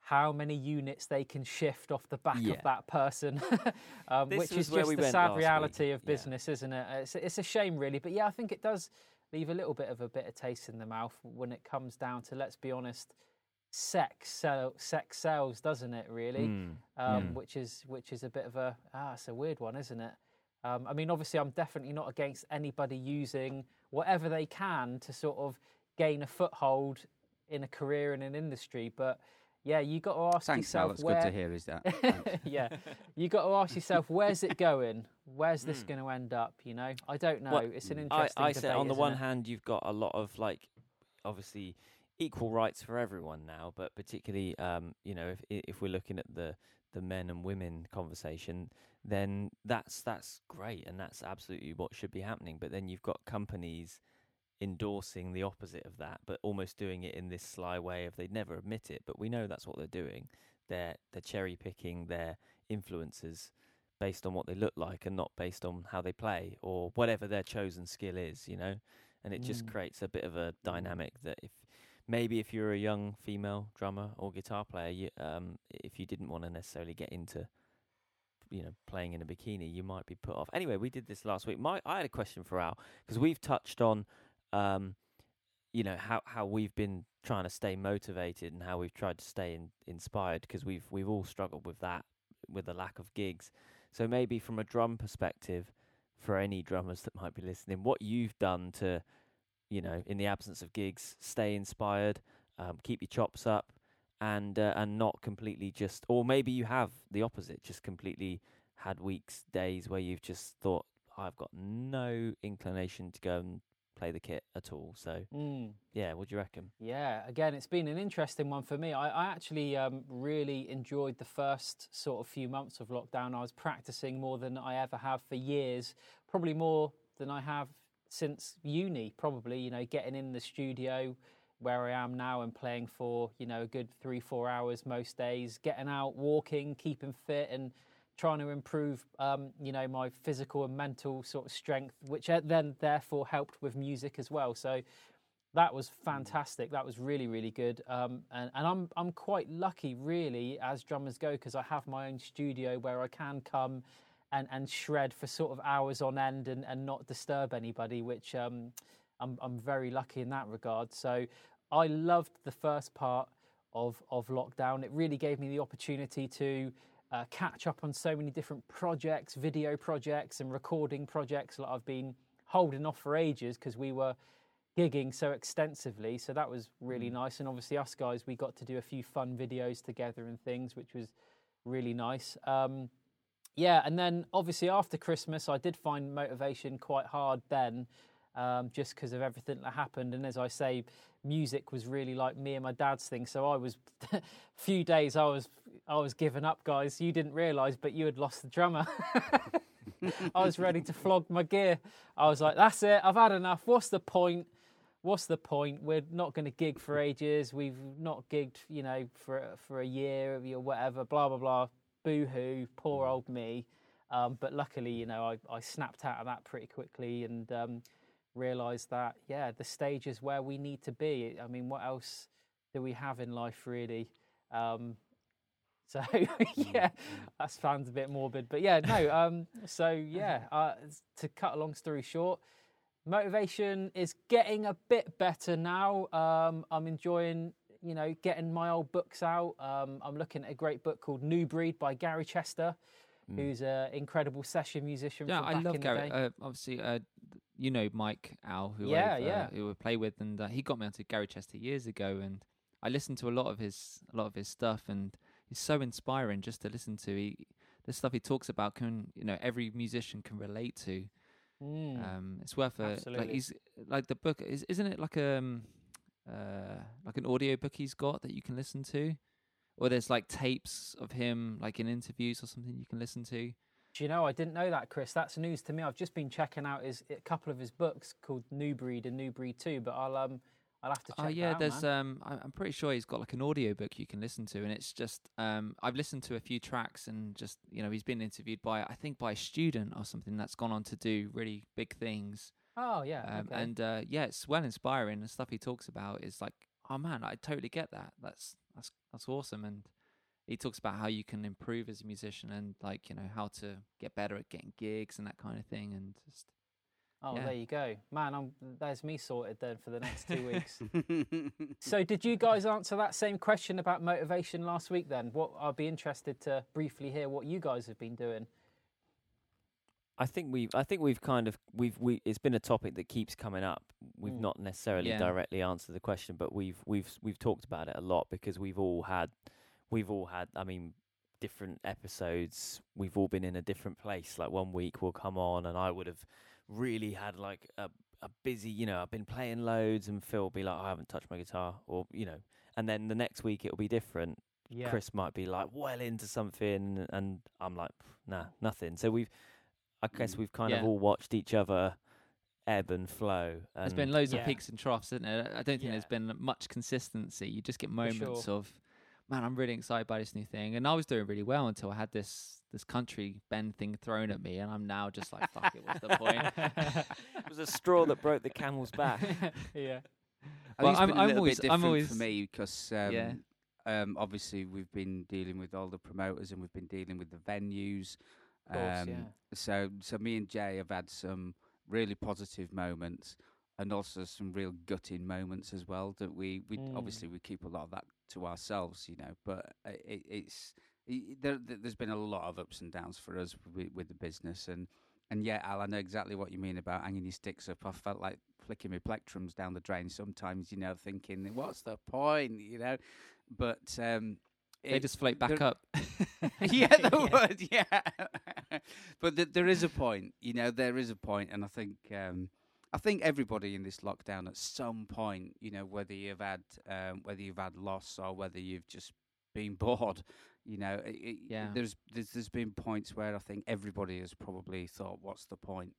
how many units they can shift off the back Yeah. of that person, um, which is just we the sad last week, reality of yeah. business, isn't it? It's, it's a shame, really. But yeah, I think it does leave a little bit of a bitter taste in the mouth when it comes down to, let's be honest, sex sell, sex sells, doesn't it? Really, Mm. um, Mm. which is which is a bit of a ah, it's a weird one, isn't it? Um, I mean, obviously, I'm definitely not against anybody using whatever they can to sort of gain a foothold in a career in an industry, but yeah, you got to ask Thanks, Al. yourself It's where. good to hear. Is that? Yeah, you got to ask yourself where's it going? Where's this Mm. going to end up? You know, I don't know. Well, it's an I- I, interesting. I say on the one it? hand, you've got a lot of like, obviously, equal rights for everyone now, but particularly, um, you know, if if we're looking at the the men and women conversation, then that's that's great and that's absolutely what should be happening. But then you've got companies endorsing the opposite of that, but almost doing it in this sly way of they'd never admit it, but we know that's what they're doing. They're they're cherry picking their influences based on what they look like and not based on how they play or whatever their chosen skill is, you know? And it just Mm. creates a bit of a dynamic that if maybe if you're a young female drummer or guitar player, you, um, if you didn't want to necessarily get into you know playing in a bikini, you might be put off. Anyway, we did this last week. My I had a question for Al because we've touched on um, you know how how we've been trying to stay motivated and how we've tried to stay in, inspired because we've we've all struggled with that with the lack of gigs. So maybe from a drum perspective, for any drummers that might be listening, what you've done to, you know, in the absence of gigs, stay inspired, um, keep your chops up, and uh, and not completely just, or maybe you have the opposite, just completely had weeks, days where you've just thought, I've got no inclination to go and play the kit at all. So Mm. yeah, what do you reckon? Yeah, again, it's been an interesting one for me. I, I actually um, really enjoyed the first sort of few months of lockdown. I was practicing more than I ever have for years, probably more than I have since uni, probably, you know, getting in the studio where I am now and playing for, you know, a good three, four hours most days, getting out, walking, keeping fit and trying to improve, um, you know, my physical and mental sort of strength, which then therefore helped with music as well. So that was fantastic. That was really, really good. Um, and, and I'm I'm quite lucky, really, as drummers go, because I have my own studio where I can come and, and shred for sort of hours on end and, and not disturb anybody, which um, I'm I'm very lucky in that regard. So I loved the first part of of lockdown. It really gave me the opportunity to uh, catch up on so many different projects, video projects, and recording projects that I've been holding off for ages because we were gigging so extensively. So that was really nice. And obviously, us guys, we got to do a few fun videos together and things, which was really nice. Um, yeah, and then obviously after Christmas, I did find motivation quite hard then, um, just because of everything that happened. And as I say, music was really like me and my dad's thing. So I was, a few days I was, I was giving up, guys. You didn't realise, but you had lost the drummer. I was ready to flog my gear. I was like, that's it. I've had enough. What's the point? what's the point? We're not going to gig for ages. We've not gigged, you know, for for a year or whatever. Blah blah blah. Boo hoo. Poor old me. Um, but luckily, you know, I, I snapped out of that pretty quickly and um, realised that yeah, the stage is where we need to be. I mean, what else do we have in life really? Um, so yeah, that sounds a bit morbid, but yeah, no. Um, so yeah, uh, to cut a long story short, motivation is getting a bit better now. Um, I'm enjoying, you know, getting my old books out. Um, I'm looking at a great book called New Breed by Gary Chester, who's an incredible session musician. Yeah, from I love Gary. Uh, obviously, uh, you know Mike Al, who Yeah, I've, uh, yeah. who I play with, and uh, he got me onto Gary Chester years ago, and I listened to a lot of his a lot of his stuff, and he's so inspiring just to listen to. He the stuff he talks about can you know every musician can relate to. Mm. Um, it's worth a like he's like the book is isn't it like a um, uh like an audio book he's got that you can listen to, or there's like tapes of him like in interviews or something you can listen to. Do you know? I didn't know that, Chris. That's news to me. I've just been checking out his a couple of his books called New Breed and New Breed Two, but I'll um I'll have to check. Oh yeah, out, there's man. um I'm pretty sure he's got like an audio book you can listen to and it's just um I've listened to a few tracks and just you know he's been interviewed by I think by a student or something that's gone on to do really big things. Oh yeah. Um okay. and uh yeah, it's well inspiring. The stuff he talks about is like oh man, I totally get that. That's that's that's awesome and he talks about how you can improve as a musician and like, you know, how to get better at getting gigs and that kind of thing and just oh, yeah. there you go, man. I'm there's me sorted then for the next two weeks. So, did you guys answer that same question about motivation last week? Then, what I'd be interested to briefly hear what you guys have been doing. I think we've I think we've kind of we've we it's been a topic that keeps coming up. We've Mm. not necessarily Yeah. directly answered the question, but we've we've we've talked about it a lot because we've all had we've all had I mean different episodes. We've all been in a different place. Like one week we'll come on and I would have really had like a a busy, you know, I've been playing loads and Phil will be like I haven't touched my guitar or you know, and then the next week it'll be different. Yeah. Chris might be like well into something, and I'm like, nah, nothing. So we've, I guess Mm. we've kind Yeah. of all watched each other ebb and flow. There's been loads Yeah. of peaks and troughs, isn't there? I don't think Yeah. there's been much consistency. You just get moments sure. of, man, I'm really excited by this new thing, and I was doing really well until I had this this country bend thing thrown at me, and I'm now just like, fuck it, what's the point? it was a straw that broke the camel's back. yeah. I well, I'm, been a I'm always- bit I'm always- for me because um, Yeah. um, obviously we've been dealing with all the promoters and we've been dealing with the venues. Of course, um, yeah. So, so me and Jay have had some really positive moments and also some real gutting moments as well. That we, we Mm. obviously we keep a lot of that to ourselves, you know. But it, it's there, there's been a lot of ups and downs for us with, with the business and. And yeah, Al, I know exactly what you mean about hanging your sticks up. I felt like flicking my plectrums down the drain sometimes, you know, thinking, what's the point, you know? But um, they it- just float back up. yeah, they Yeah. would, yeah. but th- there is a point, you know, there is a point, and I think um, I think everybody in this lockdown at some point, you know, whether you've had um, whether you've had loss or whether you've just been bored, you know, it, it, Yeah. there's, there's there's been points where I think everybody has probably thought, "What's the point?"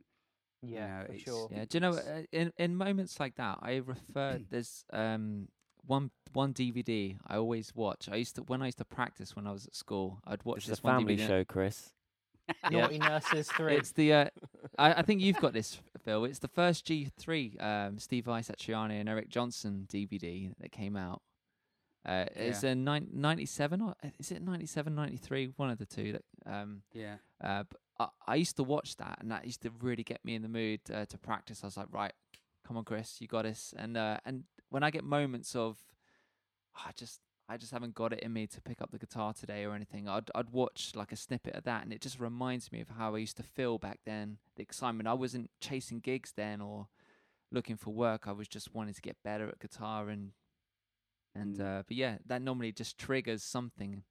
You Yeah, know, for sure. Yeah, do you know uh, in in moments like that, I refer there's um one one DVD I always watch. I used to when I used to practice when I was at school. I'd watch It's a this one family DVD. show, Chris. Yeah. Naughty Nurses Three. It's the uh, I, I think you've got this, Phil. It's the first G3 um, Steve Vai Satriani and Eric Johnson DVD that came out. Uh, It's a nine, 97 or is it 97, 93? One of the two. That um, Yeah, uh, but I, I used to watch that, and that used to really get me in the mood uh, to practice. I was like, right, come on, Chris, you got this. And uh, and when I get moments of, "Oh, I just I just haven't got it in me to pick up the guitar today or anything, I'd I'd watch like a snippet of that, and it just reminds me of how I used to feel back then. The excitement. I wasn't chasing gigs then or looking for work. I was just wanting to get better at guitar and and Mm. uh, but yeah, that normally just triggers something,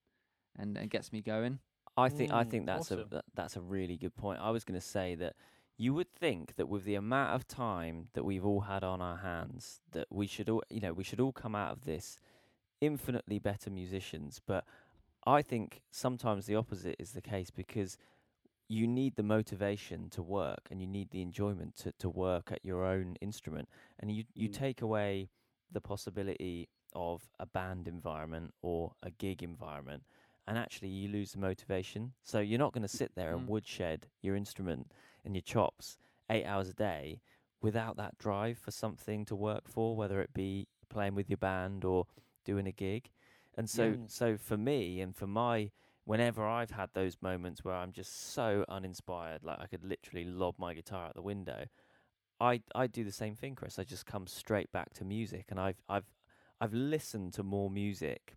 and and gets me going. I think I Mm, think that's awesome. a that, that's a really good point. I was going to say that you would think that with the amount of time that we've all had on our hands, that we should all you know we should all come out of this infinitely better musicians. But I think sometimes the opposite is the case because you need the motivation to work and you need the enjoyment to, to work at your own instrument and you you Mm. take away the possibility of a band environment or a gig environment and actually you lose the motivation so you're not going to sit there and Mm. woodshed your instrument and your chops 8 hours a day without that drive for something to work for whether it be playing with your band or doing a gig and so Yeah. so for me and for my whenever I've had those moments where I'm just so uninspired, like I could literally lob my guitar out the window, I I do the same thing, Chris. I just come straight back to music, and I've I've I've listened to more music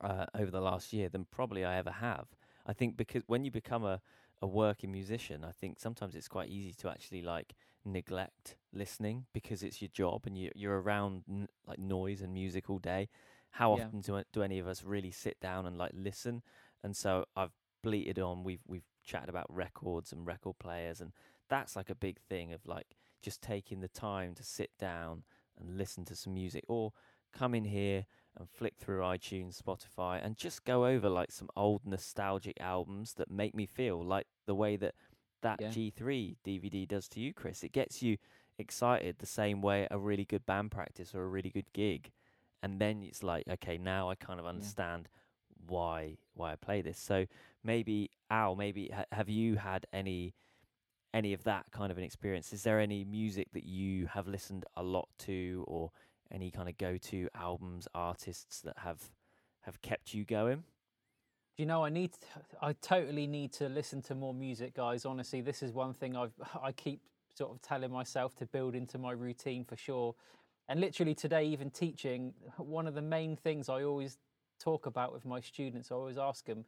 uh, over the last year than probably I ever have. I think because when you become a a working musician, I think sometimes it's quite easy to actually like neglect listening because it's your job and you you're around n- like noise and music all day. How Yeah. often do do any of us really sit down and like listen? And so I've bleated on. We've we've chatted about records and record players, and that's like a big thing of like just taking the time to sit down and listen to some music, or come in here and flick through iTunes, Spotify, and just go over like some old nostalgic albums that make me feel like the way that that Yeah. G3 DVD does to you, Chris. It gets you excited the same way a really good band practice or a really good gig. And then it's like, okay, now I kind of understand why why I play this. So maybe Al, maybe ha- have you had any any of that kind of an experience? Is there any music that you have listened a lot to, or any kind of go to albums, artists that have have kept you going? Do you know I need I totally need to listen to more music guys. Honestly this is one thing I've I keep sort of telling myself to build into my routine for sure. And literally today even teaching one of the main things I always talk about with my students I always ask them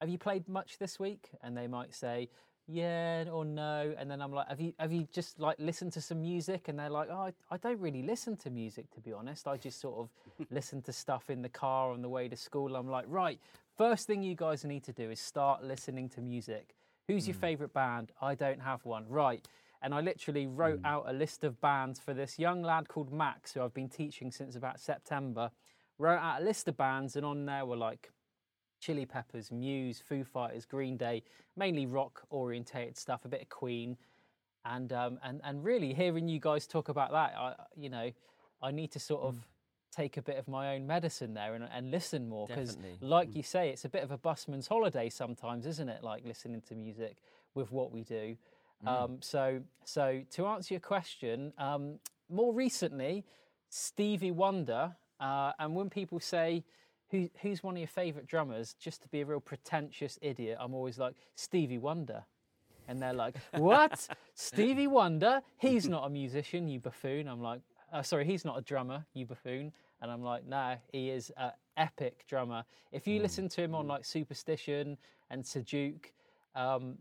have you played much this week? And they might say yeah or no. And then I'm like have you have you just like listened to some music? And they're like oh I, I don't really listen to music to be honest. I just sort of listen to stuff in the car on the way to school. I'm like right First thing you guys need to do is start listening to music. Who's your hmm. favourite band? I don't have one. Right. And I literally wrote hmm. out a list of bands for this young lad called Max, who I've been teaching since about September. Wrote out a list of bands, and on there were like Chili Peppers, Muse, Foo Fighters, Green Day, mainly rock orientated stuff, a bit of Queen. And, um, and, and really hearing you guys talk about that, I, you know, I need to sort of hmm. Take a bit of my own medicine there and, and listen more because like you say it's a bit of a busman's holiday sometimes isn't it? Like listening to music with what we do. Um, so so to answer your question um, more recently stevie wonder uh, and when people say Who, who's one of your favourite drummers? Just to be a real pretentious idiot i'm always like stevie wonder. And they're like what? Stevie wonder? He's not a musician you buffoon. I'm like uh, sorry, he's not a drummer, you buffoon. And I'm like, nah, he is an epic drummer. If you listen to him on like Superstition and Sir Duke, um,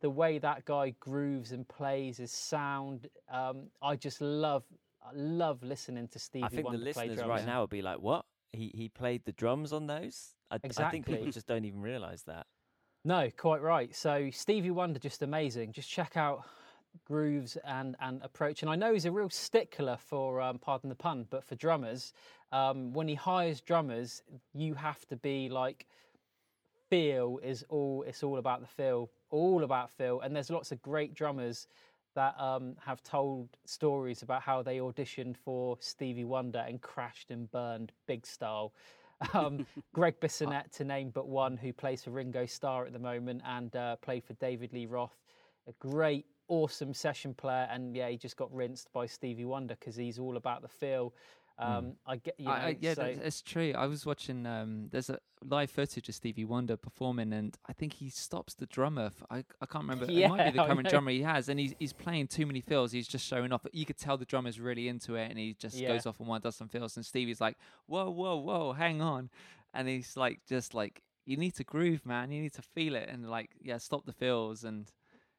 the way that guy grooves and plays his sound, um, I just love, I love listening to Stevie Wonder. I think Wonder the listeners drums. right now would be like, "What? He he played the drums on those?" I, I think people just don't even realise that. No, quite right. So Stevie Wonder, just amazing. Just check out grooves and and approach. And I know he's a real stickler for, um, pardon the pun, but for drummers. Um, when he hires drummers, you have to be like feel is all. It's all about the feel, all about feel. And there's lots of great drummers that um, have told stories about how they auditioned for Stevie Wonder and crashed and burned big style. Um, Gregg Bissonette, to name but one, who plays for Ringo Starr at the moment and uh, played for David Lee Roth. A great, awesome session player, and yeah, he just got rinsed by Stevie Wonder because he's all about the feel. Um, I get, you know, I, I, yeah, so, it's true. I was watching. Um, there's a live footage of Stevie Wonder performing, and I think he stops the drummer. I I can't remember. Yeah, it might be the current drummer he has, and he's he's playing too many fills. He's just showing off. You could tell the drummer's really into it, and he just Yeah. goes off on one, does some fills, and Stevie's like, "Whoa, whoa, whoa, hang on," and he's like, just like, "You need to groove, man. You need to feel it," and like, yeah, stop the fills, and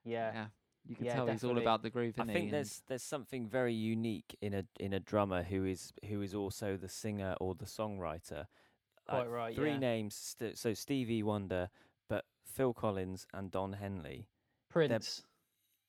yeah, yeah, you can Yeah, tell he's all about the groove. I isn't he? think And- there's there's something very unique in a in a drummer who is who is also the singer or the songwriter. Uh, Quite right, Three yeah. names. St- so Stevie Wonder, but Phil Collins and Don Henley. Prince.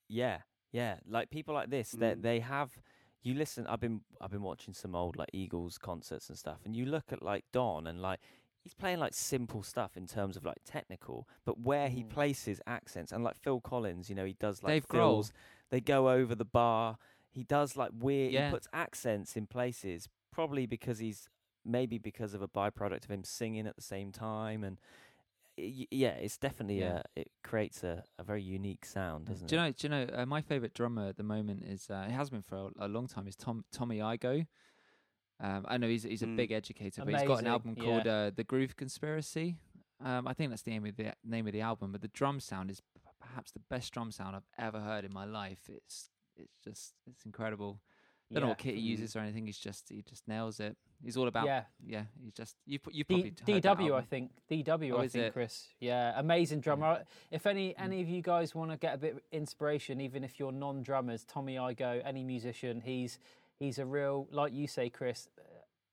Yeah, yeah. Like people like this, they Mm. they have. You listen. I've been I've been watching some old like Eagles concerts and stuff, and you look at like Don and like he's playing like simple stuff in terms of like technical, but where he Mm. places accents and like Phil Collins, you know, he does like Dave Grohl. They go over the bar. He does like weird. Yeah. He puts accents in places, probably because he's maybe because of a byproduct of him singing at the same time, and y- yeah, it's definitely Yeah. a. It creates a, a very unique sound, doesn't Do you know? Do you know? Uh, my favorite drummer at the moment is uh, it has been for a, a long time. Is Tom Tommy Igoe. Um, I know he's he's a Mm. big educator, but he's got an Amazing, album yeah. called uh, The Groove Conspiracy. Um, I think that's the name of the name of the album. But the drum sound is perhaps the best drum sound I've ever heard in my life. It's it's just it's incredible. I don't know what kit he Mm. uses or anything. He's just he just nails it. He's all about yeah. Yeah. he's just you you D- probably heard DW, I think. DW, Oh, I think, it? Chris. Yeah, amazing drummer. If any Mm. any of you guys want to get a bit of inspiration, even if you're non-drummers, Tommy Igoe, any musician, he's he's a real, like you say, Chris, uh,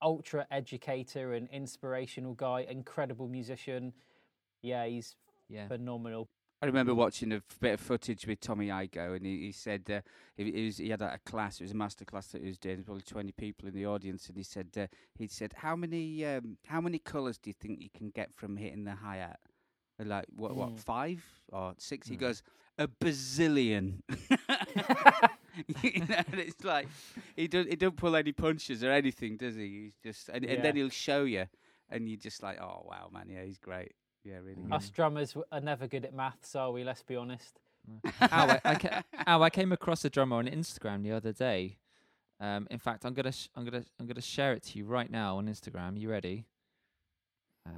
ultra educator and inspirational guy, incredible musician. Yeah, he's Yeah. phenomenal. I remember watching a bit of footage with Tommy Igoe, and he, he said uh, he, he was he had a class. It was a master class that he was doing. Probably twenty people in the audience, and he said uh, he said how many um, how many colours do you think you can get from hitting the hi hat? Like what what Mm. five or six? He Mm. goes a bazillion. you know, and it's like he don't he don't pull any punches or anything, does he? He's just and, and then he'll show you, and you're just like, oh wow, man, yeah, he's great. Yeah, really. Mm. good. Us drummers are never good at maths, are we? Let's be honest. Ow, I, I, ca- ow, I came across a drummer on Instagram the other day. Um, in fact, I'm gonna sh- I'm gonna I'm gonna share it to you right now on Instagram. You ready? Um,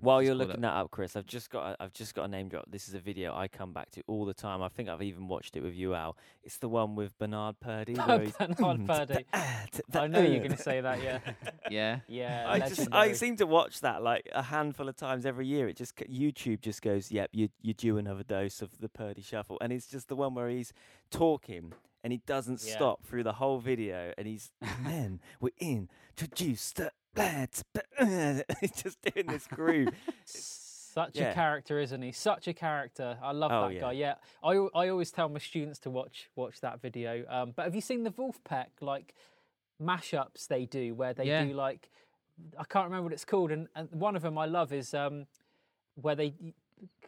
While you're looking that up, Chris, I've just got a, I've just got a name drop. This is a video I come back to all the time. I think I've even watched it with you, Al. It's the one with Bernard Purdie. Bernard "Mm, Purdie. the t- the I know you're uh." going to say that, yeah. yeah, Yeah, I just I seem to watch that like a handful of times every year. It just c- YouTube just goes, "Yep, you you due another dose of the Purdie Shuffle," and it's just the one where he's talking and he doesn't Yeah. stop through the whole video, and he's then we introduce the lads. He's just doing this groove. Such Yeah. a character, isn't he? Such a character. I love Oh, that yeah. guy. Yeah, I, I always tell my students to watch watch that video. Um, but have you seen the Vulfpeck like mashups they do where they Yeah. do like I can't remember what it's called, and, and one of them I love is um, where they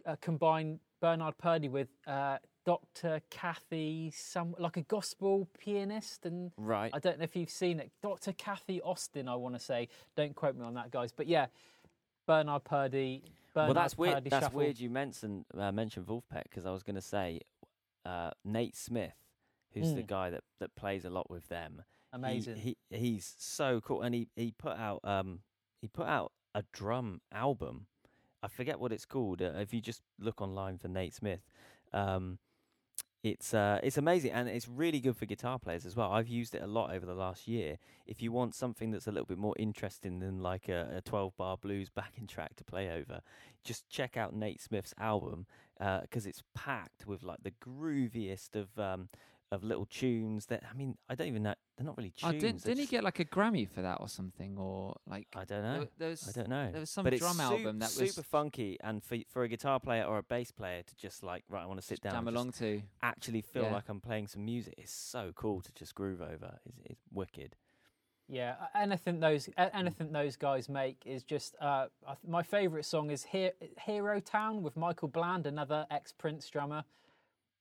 uh, combine Bernard Purdie with uh, Dr. Kathy, some like a gospel pianist, and Right. I don't know if you've seen it. Dr. Kathy Austin, I want to say. Don't quote me on that, guys. But yeah, Bernard Purdie. Bernard well, that's weird. Purdie That's Shuffle. weird. You mentioned uh, mentioned Vulfpeck because I was going to say uh, Nate Smith, who's the Mm. guy that, that plays a lot with them. he- Amazing. He, he's so cool, and he, he put out um he put out a drum album. I forget what it's called. Uh, if you just look online for Nate Smith, um, it's uh it's amazing, and it's really good for guitar players as well. I've used it a lot over the last year. If you want something that's a little bit more interesting than like a, a 12 bar blues backing track to play over, just check out Nate Smith's album because it's packed with like the grooviest of um of little tunes that I mean I don't even know they're not really oh, tunes. didn't didn't he get like a Grammy for that or something or like I don't know. wa- there was I don't know. there was some but it's drum su- album that was super funky, and for for a guitar player or a bass player to just like right, I want to sit down jam and along to. actually feel Yeah. like I'm playing some music. It's so cool to just groove over. It's, it's wicked. Yeah, a- anything those a- anything those guys make is just. Uh, my favourite song is He- "Hero Town" with Michael Bland, another ex Prince drummer.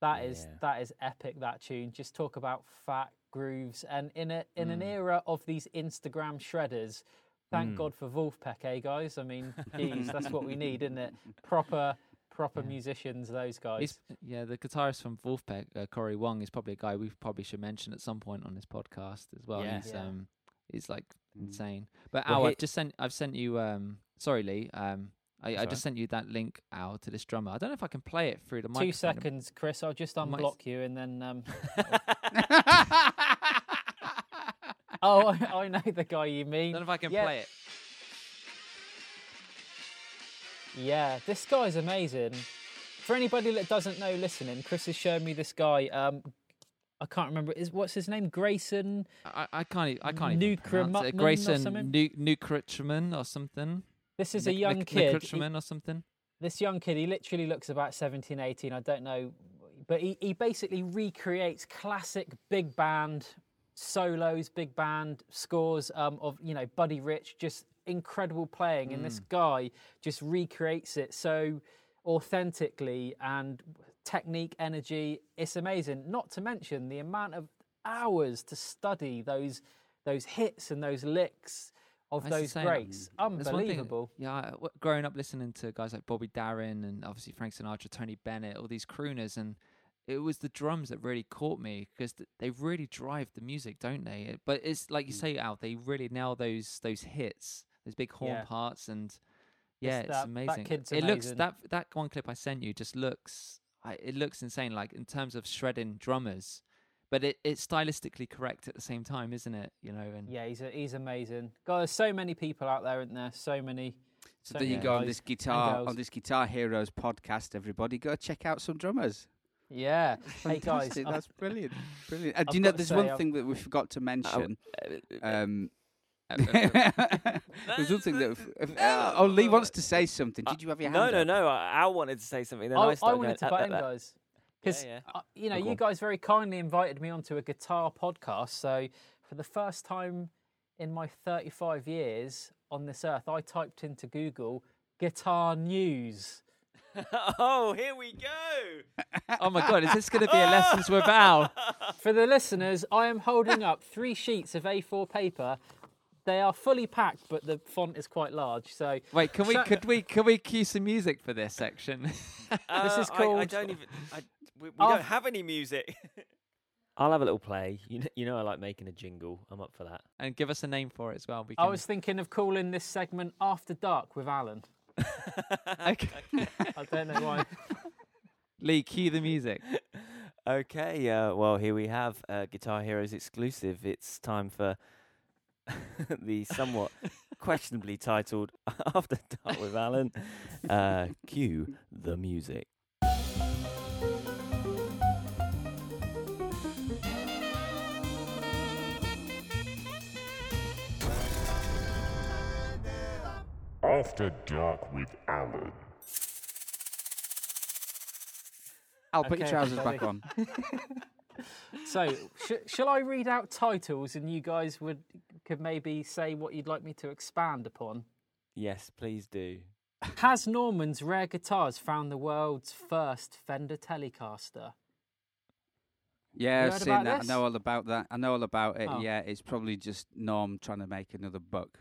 That is Yeah. that is epic. That tune. Just talk about fat grooves, and in a in an Mm. era of these Instagram shredders, thank Mm. God for Vulfpeck, eh, guys? I mean, geez, that's what we need, isn't it? Proper proper Yeah. musicians, those guys. He's, yeah, the guitarist from Vulfpeck, uh, Cory Wong, is probably a guy we probably should mention at some point on this podcast as well. Yeah. He's Yeah. um, he's like Mm. insane. But Well, Al, he- I've just sent I've sent you um, sorry Lee, um, I, I just sent you that link out to this drummer. I don't know if I can play it through the Two seconds, Chris. I'll just Might- unblock you, and then. Um, oh, I, I know the guy you mean. I don't know if I can Yeah. play it. Yeah, this guy's amazing. For anybody that doesn't know, listening, Chris has shown me this guy. Um, I can't remember. Is what's his name? Grayson. I, I can't. I can't even pronounce it. Grayson something? Nu- or something. This is a young kid. He- or something. this young kid, he literally looks about 17, 18. I don't know, but he, he basically recreates classic big band solos, big band scores um, of you know Buddy Rich, just incredible playing, and this Mm. guy just recreates it so authentically and technique, energy. It's amazing. Not to mention the amount of hours to study those those hits and those licks of the those greats. One thing- Unbelievable. Yeah, growing up listening to guys like Bobby Darin and obviously Frank Sinatra, Tony Bennett, all these crooners, and it was the drums that really caught me because th- they really drive the music, don't they? But it's like you Mm. say, Al, they really nail those those hits, those big horn Yeah. parts, and yeah, it's, that- that amazing. kid's it looks amazing. that that one clip I sent you just looks, I, it looks insane. Like in terms of shredding drummers. But it, it's stylistically correct at the same time, isn't it? You know, and Yeah, he's a, he's amazing. God, there's so many people out there, isn't there? So many. So so there you many go on this guitar on this Guitar Heroes podcast. Everybody, go check out some drummers. Yeah. Hey guys, Fantastic, I've- that's brilliant, brilliant. And I've do you know there's one I've- thing that we forgot to mention. Um, Uh, there's one thing that. If, uh, oh, Lee wants to say something. Did you have your no, hand no, up? no. I- Al wanted to say something. Then I, I, I wanted to going, butt "Uh, in, uh, uh." guys. Because yeah. uh, you know, Oh, you on. guys very kindly invited me onto a guitar podcast. So for the first time in my 35 years on this earth, I typed into Google guitar news. oh, here we go. oh my god, is this going to be a lessons with Al? For the listeners, I am holding up three sheets of A4 paper. They are fully packed, but the font is quite large. So Wait, can we could we can we cue some music for this section? This is Uh, I- I, called- don't even. I, we we don't have any music. I'll have a little play. You know, you know, I like making a jingle. I'm up for that. and give us a name for it as well. We I can- was thinking of calling this segment After Dark with Allan. okay. I don't know why. Lee, cue the music. Okay, uh, well, here we have uh, Guitar Heroes exclusive. It's time for the somewhat questionably titled After Dark with Allan. Uh, cue the music. After Dark with Allan. I'll put your Okay, trousers back on. So, sh- shall I read out titles and you guys would could maybe say what you'd like me to expand upon? Yes, please do. Has Norman's Rare Guitars found the world's first Fender Telecaster? Yeah, You I've heard seen about that. this? I know all about that. I know all about it. Oh. Yeah, it's probably just Norm trying to make another buck.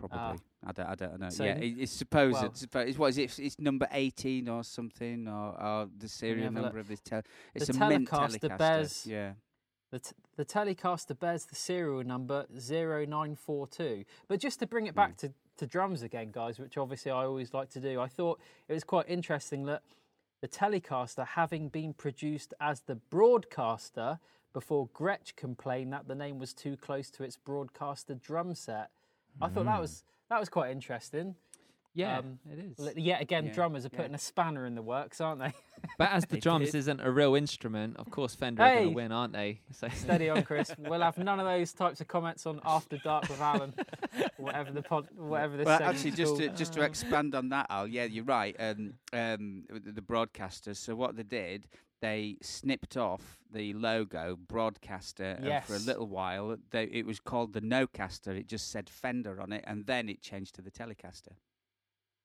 Probably. Ah. I don't. I don't know. So yeah, it, it's supposed. well- it's, it's what is it? It's number eighteen or something, or, or the serial have a look. number of this. Tel- it's The a mint Telecaster bears- Yeah. The, t- the Telecaster bears the serial number 0942. But just to bring it back hmm. to, to drums again, guys, which obviously I always like to do, I thought it was quite interesting that the Telecaster, having been produced as the Broadcaster before Gretsch complained that the name was too close to its Broadcaster drum set, I thought that hmm. was that was quite interesting. Yeah, Um, it is. L- Yet again, Yeah, drummers are yeah. putting a spanner in the works, aren't they? But as the drums did. isn't a real instrument, of course Fender are going to win, aren't they? So Steady on, Chris. We'll have none of those types of comments on After Dark with Allan, whatever the pod, whatever this. Well, actually, just to, just to expand on that, Al. Yeah, you're right. Um, um, the, the broadcasters. So what they did, they snipped off the logo broadcaster, and for a little while, they, it was called the Nocaster. It just said Fender on it, and then it changed to the Telecaster.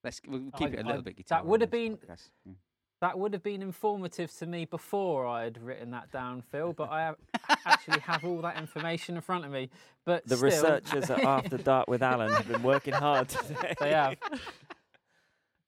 Let's we'll keep I- it a I- little bit. that would have been- yeah. That would have been informative to me before I had written that down, Phil. But I actually have all that information in front of me. But The still, researchers at After Dark with Allan have been working hard today. they have.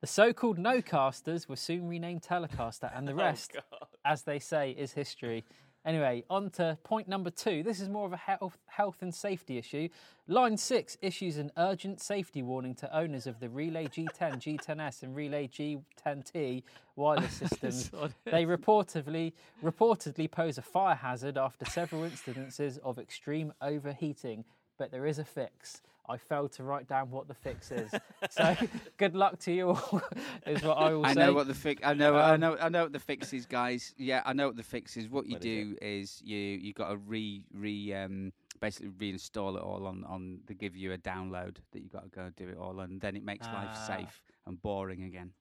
The so-called no-casters were soon renamed Telecaster, and the Oh, rest, God. As they say, is history. Anyway, on to point number two. This is more of a health, health and safety issue. Line 6 issues an urgent safety warning to owners of the Relay G10, G10S, and Relay G10T wireless systems. they reportedly reportedly pose a fire hazard after several incidences of extreme overheating, but there is a fix. I failed to write down what the fix is. So good luck to you all, is what I will I say. know what the fix. I know. I Um, know. I know what the fix is, guys. Yeah, I know what the fix is. What you What is do is you you got to re re um basically reinstall it all on on. They give you a download that you got to go do it all, and then it makes life Ah. safe and boring again.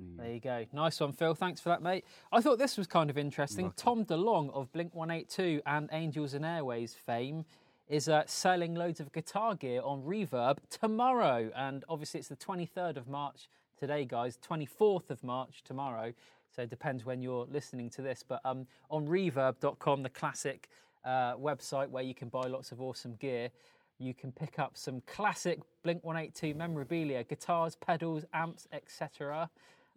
Mm. There you go. Nice one, Phil. Thanks for that, mate. I thought this was kind of interesting. Tom DeLonge of Blink 182 and Angels and Airwaves fame is uh, selling loads of guitar gear on Reverb tomorrow. And obviously, it's the 23rd of March today, guys, 24th of March tomorrow. So it depends when you're listening to this. But um, on reverb.com, the classic uh, website where you can buy lots of awesome gear, you can pick up some classic Blink 182 memorabilia, guitars, pedals, amps, etc.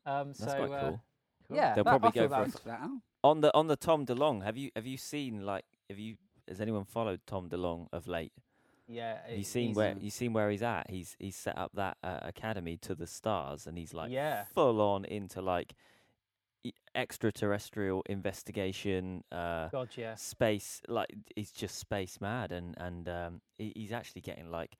Um, That's so, quite uh, cool. Yeah, They'll that- I probably go for a That. On the on the Tom DeLonge, have you have you seen like have you has anyone followed Tom DeLonge of late? Yeah, Have you seen where you seen where he's at? He's he's set up that uh, academy to the stars, and he's like Yeah. full on into like extraterrestrial investigation, uh, God, yeah. space. Like he's just space mad, and and um, he, he's actually getting like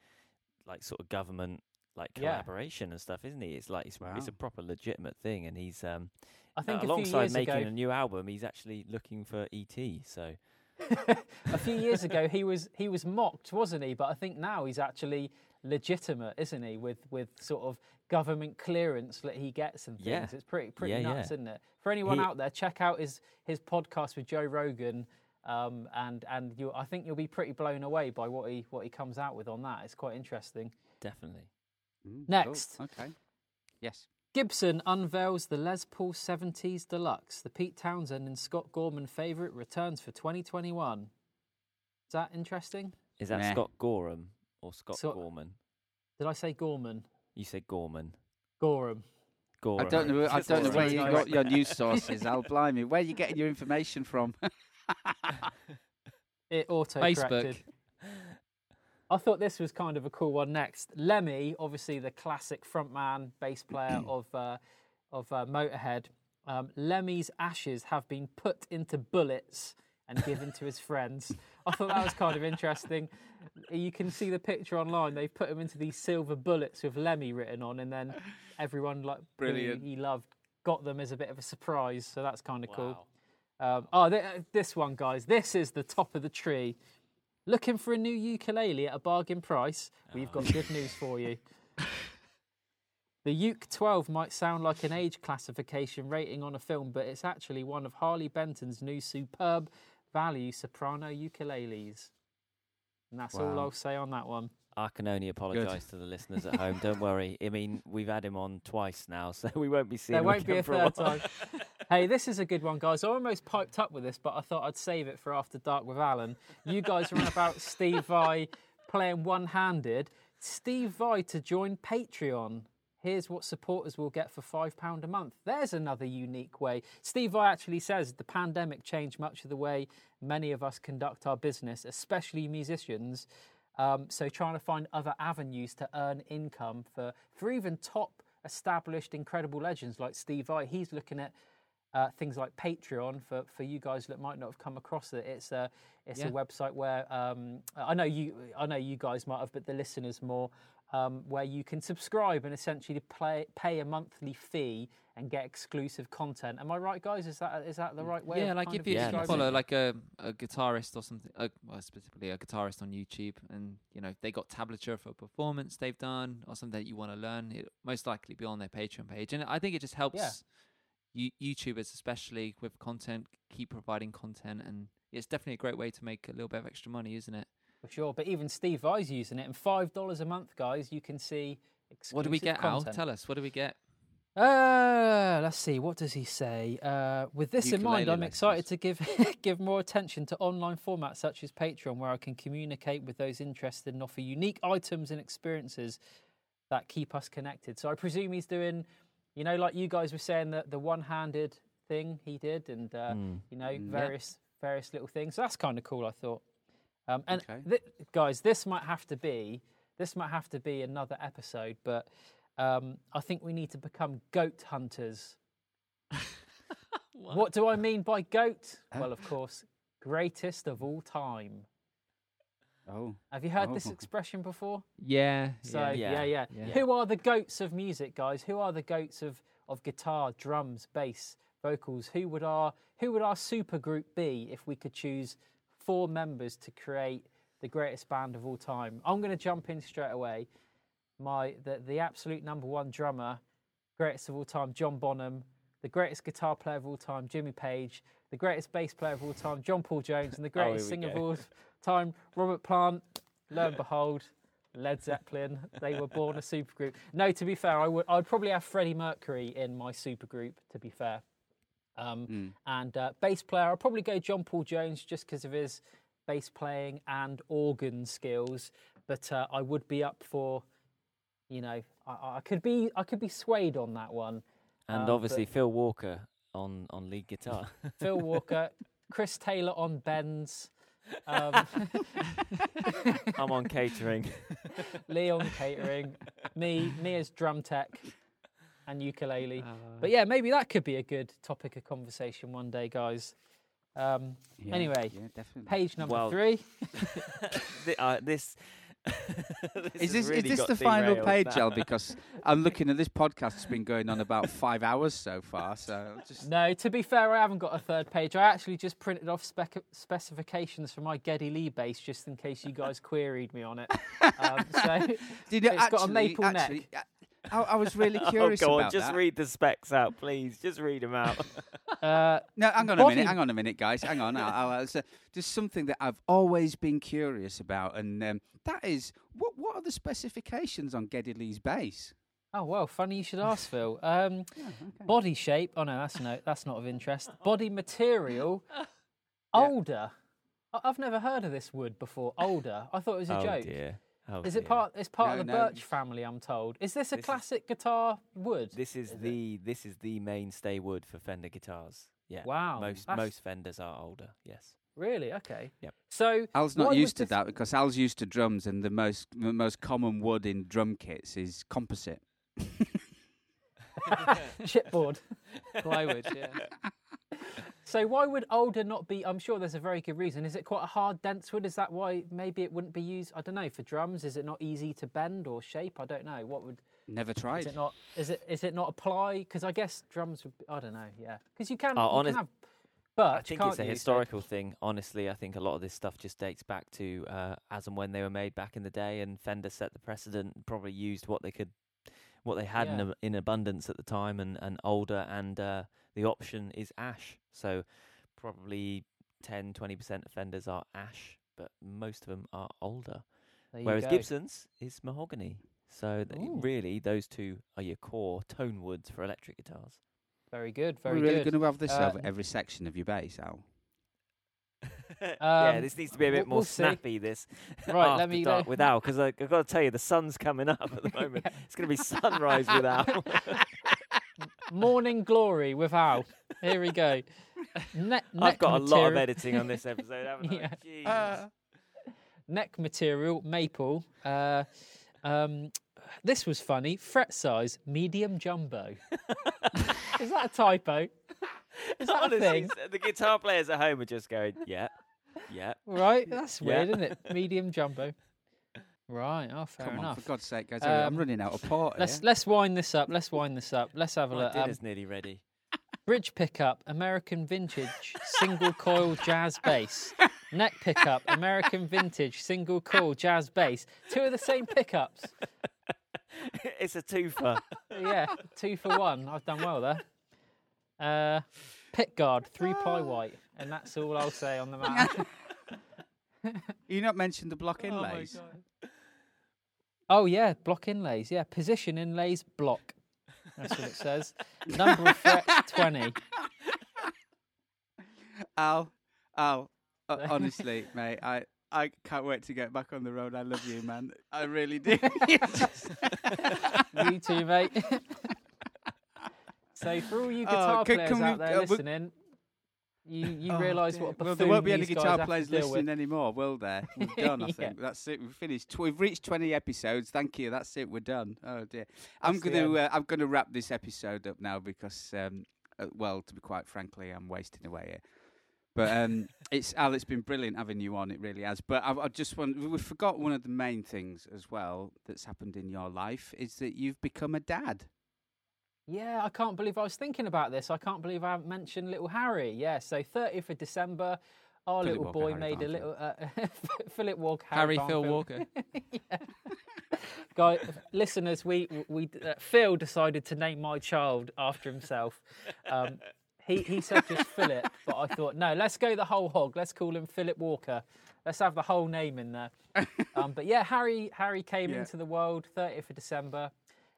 like sort of government like Yeah. collaboration and stuff, isn't he? It's like it's, it's a proper legitimate thing, and he's um I uh, think few alongside making ago, a new album, he's actually looking for ET. So a few years ago he was he was mocked, wasn't he? But I think now he's actually legitimate, isn't he? With with sort of government clearance that he gets and things. Yeah. It's pretty pretty Yeah, nuts, yeah. isn't it? For anyone He- out there, check out his his podcast with Joe Rogan. Um, and and you, I think you'll be pretty blown away by what he what he comes out with on that. It's quite interesting. definitely. Mm, cool. Next. Okay. Yes. Gibson unveils the Les Paul 70s Deluxe. The Pete Townshend and Scott Gorman favourite returns for 2021. Is that interesting? Is that Meh. Scott Gorham or Scott So- Gorman? Did I say Gorman? You said Gorman. Gorham. Gorham. I don't know. I don't know where you got your news sources. Al blimey, where are you getting your information from? It auto Facebook. I thought this was kind of a cool one. Next, Lemmy, obviously the classic frontman, bass player of uh, of uh, Motorhead. Um, Lemmy's ashes have been put into bullets and given to his friends. I thought that was kind of interesting. You can see the picture online. They've put him into these silver bullets with Lemmy written on, and then everyone like Brilliant. he loved got them as a bit of a surprise. So that's kind of cool. Um, oh, th- uh, this one, guys. This is the top of the tree. Looking for a new ukulele at a bargain price? We've got good news for you. The Uke 12 might sound like an age classification rating on a film, but it's actually one of Harley Benton's new superb value soprano ukuleles. And that's all I'll say on that one. I can only apologise to the listeners at home. Don't worry. I mean, we've had him on twice now, so we won't be seeing There him won't be again a for third while. time. hey, this is a good one, guys. I almost piped up with this, but I thought I'd save it for after dark with Allan. You guys are on about Steve Vai playing one-handed. Steve Vai to join Patreon. Here's what supporters will get for £5 a month. There's another unique way. Steve Vai actually says the pandemic changed much of the way many of us conduct our business, especially musicians. Um, so trying to find other avenues to earn income for, for even top established incredible legends like Steve Vai. He's looking at uh, things like Patreon for, for you guys that might not have come across it. It's a it's Yeah. a website where um, I know you I know you guys might have, but the listeners more. Um, where you can subscribe and essentially play, pay a monthly fee and get exclusive content. Am I right, guys? Is that is that the right way? yeah, like kind if you, Yeah, if you that's follow like a, a guitarist or something, uh, well, specifically a guitarist on YouTube, and you know they got tablature for a performance they've done or something that you want to learn, it most likely be on their Patreon page, and I think it just helps you, YouTubers, especially with content, keep providing content, and it's definitely a great way to make a little bit of extra money, isn't it? For sure, but even Steve Vai's using it, and five dollars a month, guys, you can see. Exclusive What do we get, Al? Tell us. What do we get? Uh, let's see. What does he say? Uh, with this in mind, I'm excited to give give more attention to online formats such as Patreon, where I can communicate with those interested and offer unique items and experiences that keep us connected. So I presume he's doing, you know, like you guys were saying that the one-handed thing he did, and uh, Mm. you know, various various little things. So that's kind of cool. I thought. Um, and Okay. thi- guys, this might have to be this might have to be another episode, but um, I think we need to become goat hunters. what? do I mean by goat? Well, of course, greatest of all time. Oh, Have you heard oh, this Oh. expression before? Yeah. So yeah. yeah, yeah, Yeah. Who are the goats of music, guys? Who are the goats of, of guitar, drums, bass, vocals? Who would our who would our super group be if we could choose four members to create the greatest band of all time? I'm going to jump in straight away. My the the absolute number one drummer, greatest of all time, John Bonham. The greatest guitar player of all time, Jimmy Page. The greatest bass player of all time, John Paul Jones, and the Oh, greatest we singer of go. all time, Robert Plant, lo and behold, Led Zeppelin, they were born a supergroup. No, to be fair, I would I'd probably have Freddie Mercury in my supergroup. To be fair, um, Hmm. and uh, bass player, I'll probably go John Paul Jones just because of his bass playing and organ skills. But uh, I would be up for, you know, I, I could be I could be swayed on that one. And Um, obviously Phil Walker on on lead guitar. Phil Walker, Chris Taylor on bends. Um, I'm on catering. Leon catering, me, me as drum tech and ukulele. Uh, But yeah, maybe that could be a good topic of conversation one day, guys. Um, Yeah, anyway, yeah, definitely. page number Well, three. Thi- uh, this. Is this really is this got the final page, now. Al? Because I'm looking at this podcast. It's been going on about five hours so far. So just No, to be fair, I haven't got a third page. I actually just printed off spec- specifications for my Geddy Lee bass just in case you guys queried me on it. Um, so did you It's got a actually- maple neck. Actually, I, I was really Oh, curious go about on, just that. read the specs out, please. Just read them out. uh, No, hang on a minute. Hang on a minute, guys. Hang on. I, I, it's, uh, just something that I've always been curious about, and um, that is what what are the specifications on Geddy Lee's bass? oh well, funny you should ask, Phil. Um, Body shape. Oh no, that's no, that's not of interest. Body material. Older. I- I've never heard of this wood before. Older. I thought it was a oh joke. dear. Oh, Is it dear. part? It's part of the no. birch family. I'm told. Is this a This is- classic guitar wood? This is, the this is the mainstay wood for Fender guitars. Yeah. Wow, Most that's- most Fenders are older. Yes. Really? Okay. Yep. So Al's not used to this- that because Al's used to drums, and the most the most common wood in drum kits is composite. chipboard. Plywood, yeah. So why would older not be? I'm sure there's a very good reason. Is it quite a hard, dense wood? Is that why maybe it wouldn't be used? I don't know for drums. Is it not easy to bend or shape? I don't know. What would? Never tried? Is it not? Is it? Is it not apply? Because I guess drums would. Be, I don't know. Yeah. Because you can. Oh, you honest- can have birch, I think it's can't a you? So- historical thing. Honestly, I think a lot of this stuff just dates back to uh, as and when they were made back in the day, and Fender set the precedent. Probably used what they could, what they had in, Yeah. ab- in abundance at the time, and, and older. And uh, the option is ash. So probably 10, 20 percent of Fenders are ash, but most of them are older. There Whereas go. Gibson's is mahogany. So th- Ooh. really, those two are your core tone woods for electric guitars. Very good. Very good. We're really good. going to have this Uh, over every section of your bass, Al. yeah, Um, this needs to be a bit we'll- more we'll see. snappy. This Right, let me dark with Al because I've got to tell you the sun's coming up at the moment. It's going to be sunrise with Al. Morning glory with Al. Here we go. Ne- I've got a lot of editing on this episode, haven't Yeah. I? Jesus. neck material maple. Uh, um, this was funny. Fret size medium jumbo. Is that a typo? Is that a Honestly, thing? s- the guitar players at home are just going, yeah, yeah. Right, that's Yeah. weird, isn't it? Medium jumbo. Right. Oh, fair Come on, enough. for God's sake, guys! I'm Um, running out of port. Let's here. let's wind this up. Let's wind this up. Let's have a My look. Um, dinner's nearly ready. bridge pickup, American vintage, single coil jazz bass. Neck pickup, American vintage, single coil jazz bass. Two of the same pickups. it's a twofer. yeah, two for one. I've done well there. Uh, pick guard, three ply white, and that's all I'll say on the matter. You not mentioned the block inlays. oh yeah, block inlays. Yeah, position inlays, block. That's what it says. Number of frets, twenty. Al, Al, uh, honestly, mate, I, I can't wait to get back on the road. I love you, man. I really do. You too, mate. so for all you Oh, guitar can- players can we- out there uh, listening, you you Oh, realise what a buffoon well, there won't be any guitar players listening with. anymore, will there? We're done. I Yeah. think that's it. We've finished. Tw- We've reached twenty episodes. Thank you. That's it. We're done. Oh dear. I'm That's gonna. Uh, I'm gonna wrap this episode up now because, um, uh, well, to be quite frankly, I'm wasting away here. But um, it's Al. It's been brilliant having you on. It really has. But I, I just want. We forgot one of the main things as well that's happened in your life is that you've become a dad. Yeah, I can't believe I was thinking about this. I can't believe I haven't mentioned little Harry. Yeah, so 30th of December, our Philip little Walker, boy Harry made a little uh, Philip Walker, Harry Phil Walker. yeah. Guy, listeners, we we uh, Phil decided to name my child after himself. Um, he he said just Philip, but I thought no, let's go the whole hog. Let's call him Philip Walker. Let's have the whole name in there. Um, but yeah, Harry Harry came Yeah. into the world 30th of December.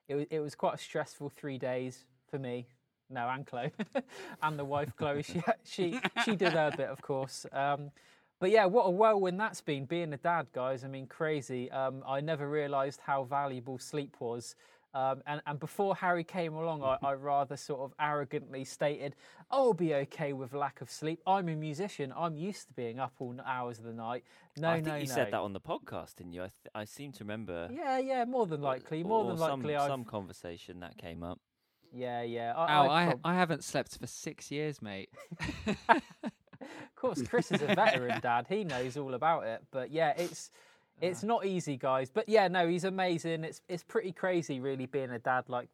It was it was quite a stressful three days for me. No, and Chloe, and the wife Chloe. She she she did her bit, of course. Um, but yeah, what a whirlwind that's been being a dad, guys. I mean, crazy. Um, I never realised how valuable sleep was. Um, and, and before Harry came along, I, I rather sort of arrogantly stated, I'll be okay with lack of sleep. I'm a musician. I'm used to being up all hours of the night. No, I think no, you no. said that on the podcast, didn't you? I, th- I seem to remember. Yeah, yeah, more than likely. More or than some, likely, I've. some conversation that came up. Yeah, yeah. Al, I, I, prob- I haven't slept for six years, mate. Of course, Chris is a veteran dad. He knows all about it. But yeah, it's it's not easy, guys. But yeah, no, he's amazing. It's it's pretty crazy, really, being a dad. Like,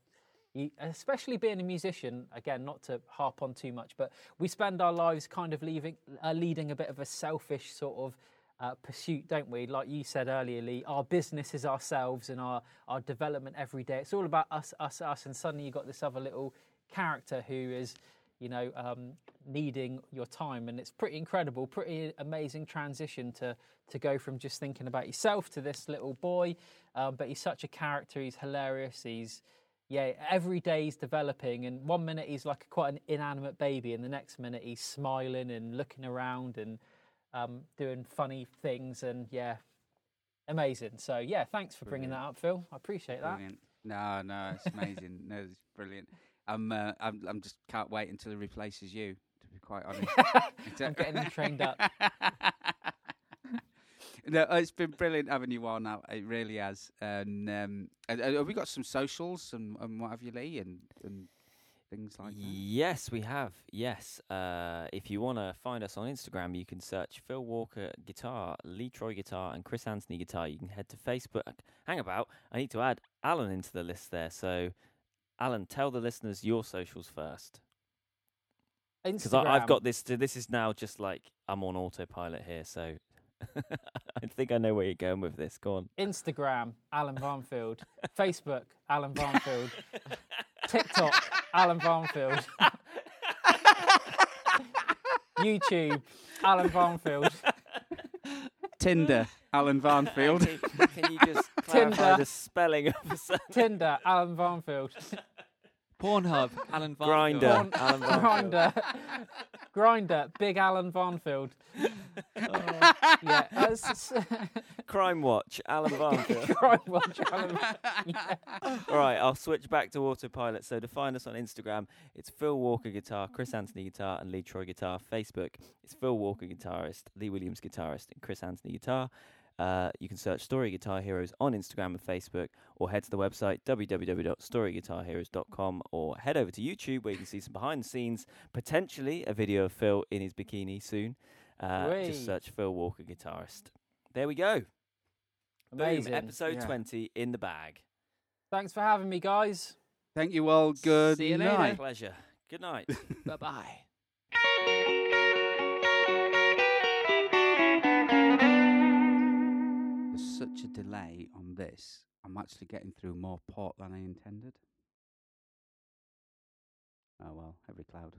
you, especially being a musician. Again, not to harp on too much, but we spend our lives kind of leaving, uh, leading a bit of a selfish sort of. Uh, pursuit, don't we? Like you said earlier, Lee, our business is ourselves and our, our development every day. It's all about us, us, us. And suddenly you've got this other little character who is you know, um, needing your time. And it's pretty incredible, pretty amazing transition to to go from just thinking about yourself to this little boy. Um, but he's such a character. He's hilarious. He's yeah, every day he's developing, and one minute he's like quite an inanimate baby, and the next minute he's smiling and looking around and um, doing funny things, and yeah, amazing. So yeah, thanks for bringing that up, Phil. I appreciate that. Brilliant. No, no, it's amazing. no, it's brilliant. I'm, uh, I'm, I'm just can't wait until he replaces you. To be quite honest, I'm getting him trained up. no, it's been brilliant having you on. Now it really has. And um, and- and have we got some socials and, and what have you, Lee, and, and things like that? Yes, we have. Yes. Uh, if you want to find us on Instagram, you can search Phil Walker Guitar, Lee Troy Guitar, and Chris Anthony Guitar. You can head to Facebook. Hang about. I need to add Allan into the list there. So, Allan, tell the listeners your socials first. Because I've got this. To, this is now just like I'm on autopilot here. So, I think I know where you're going with this. Go on. Instagram, Allan Varnfield. Facebook, Allan Varnfield. TikTok, Allan Varnfield. YouTube, Allan Varnfield. Tinder, Allan Varnfield. Can, can you just clarify Tinder. the spelling of the surname? Tinder, Allan Varnfield. Pornhub, Allan Varnfield. Grindr, Porn- Allan Varnfield. Grindr. Grindr, Big Allan Varnfield. Oh, yeah, that's Crime Watch, Allan Varnfield. Crime Watch, Allan. Yeah. All right, I'll switch back to autopilot. So to find us on Instagram, it's Phil Walker Guitar, Chris Anthony Guitar, and Lee Troy Guitar. Facebook, it's Phil Walker Guitarist, Lee Williams Guitarist, and Chris Anthony Guitar. Uh, you can search Story Guitar Heroes on Instagram and Facebook, or head to the website www.storyguitarheroes.com, or head over to YouTube where you can see some behind the scenes, potentially a video of Phil in his bikini soon. Uh, just search Phil Walker Guitarist. There we go. Amazing. Boom, episode Yeah. 20 in the bag. Thanks for having me, guys. Thank you all. Good See you later. night. Pleasure. Good night. Bye bye. Such a delay on this. I'm actually getting through more port than I intended. Oh well, every cloud.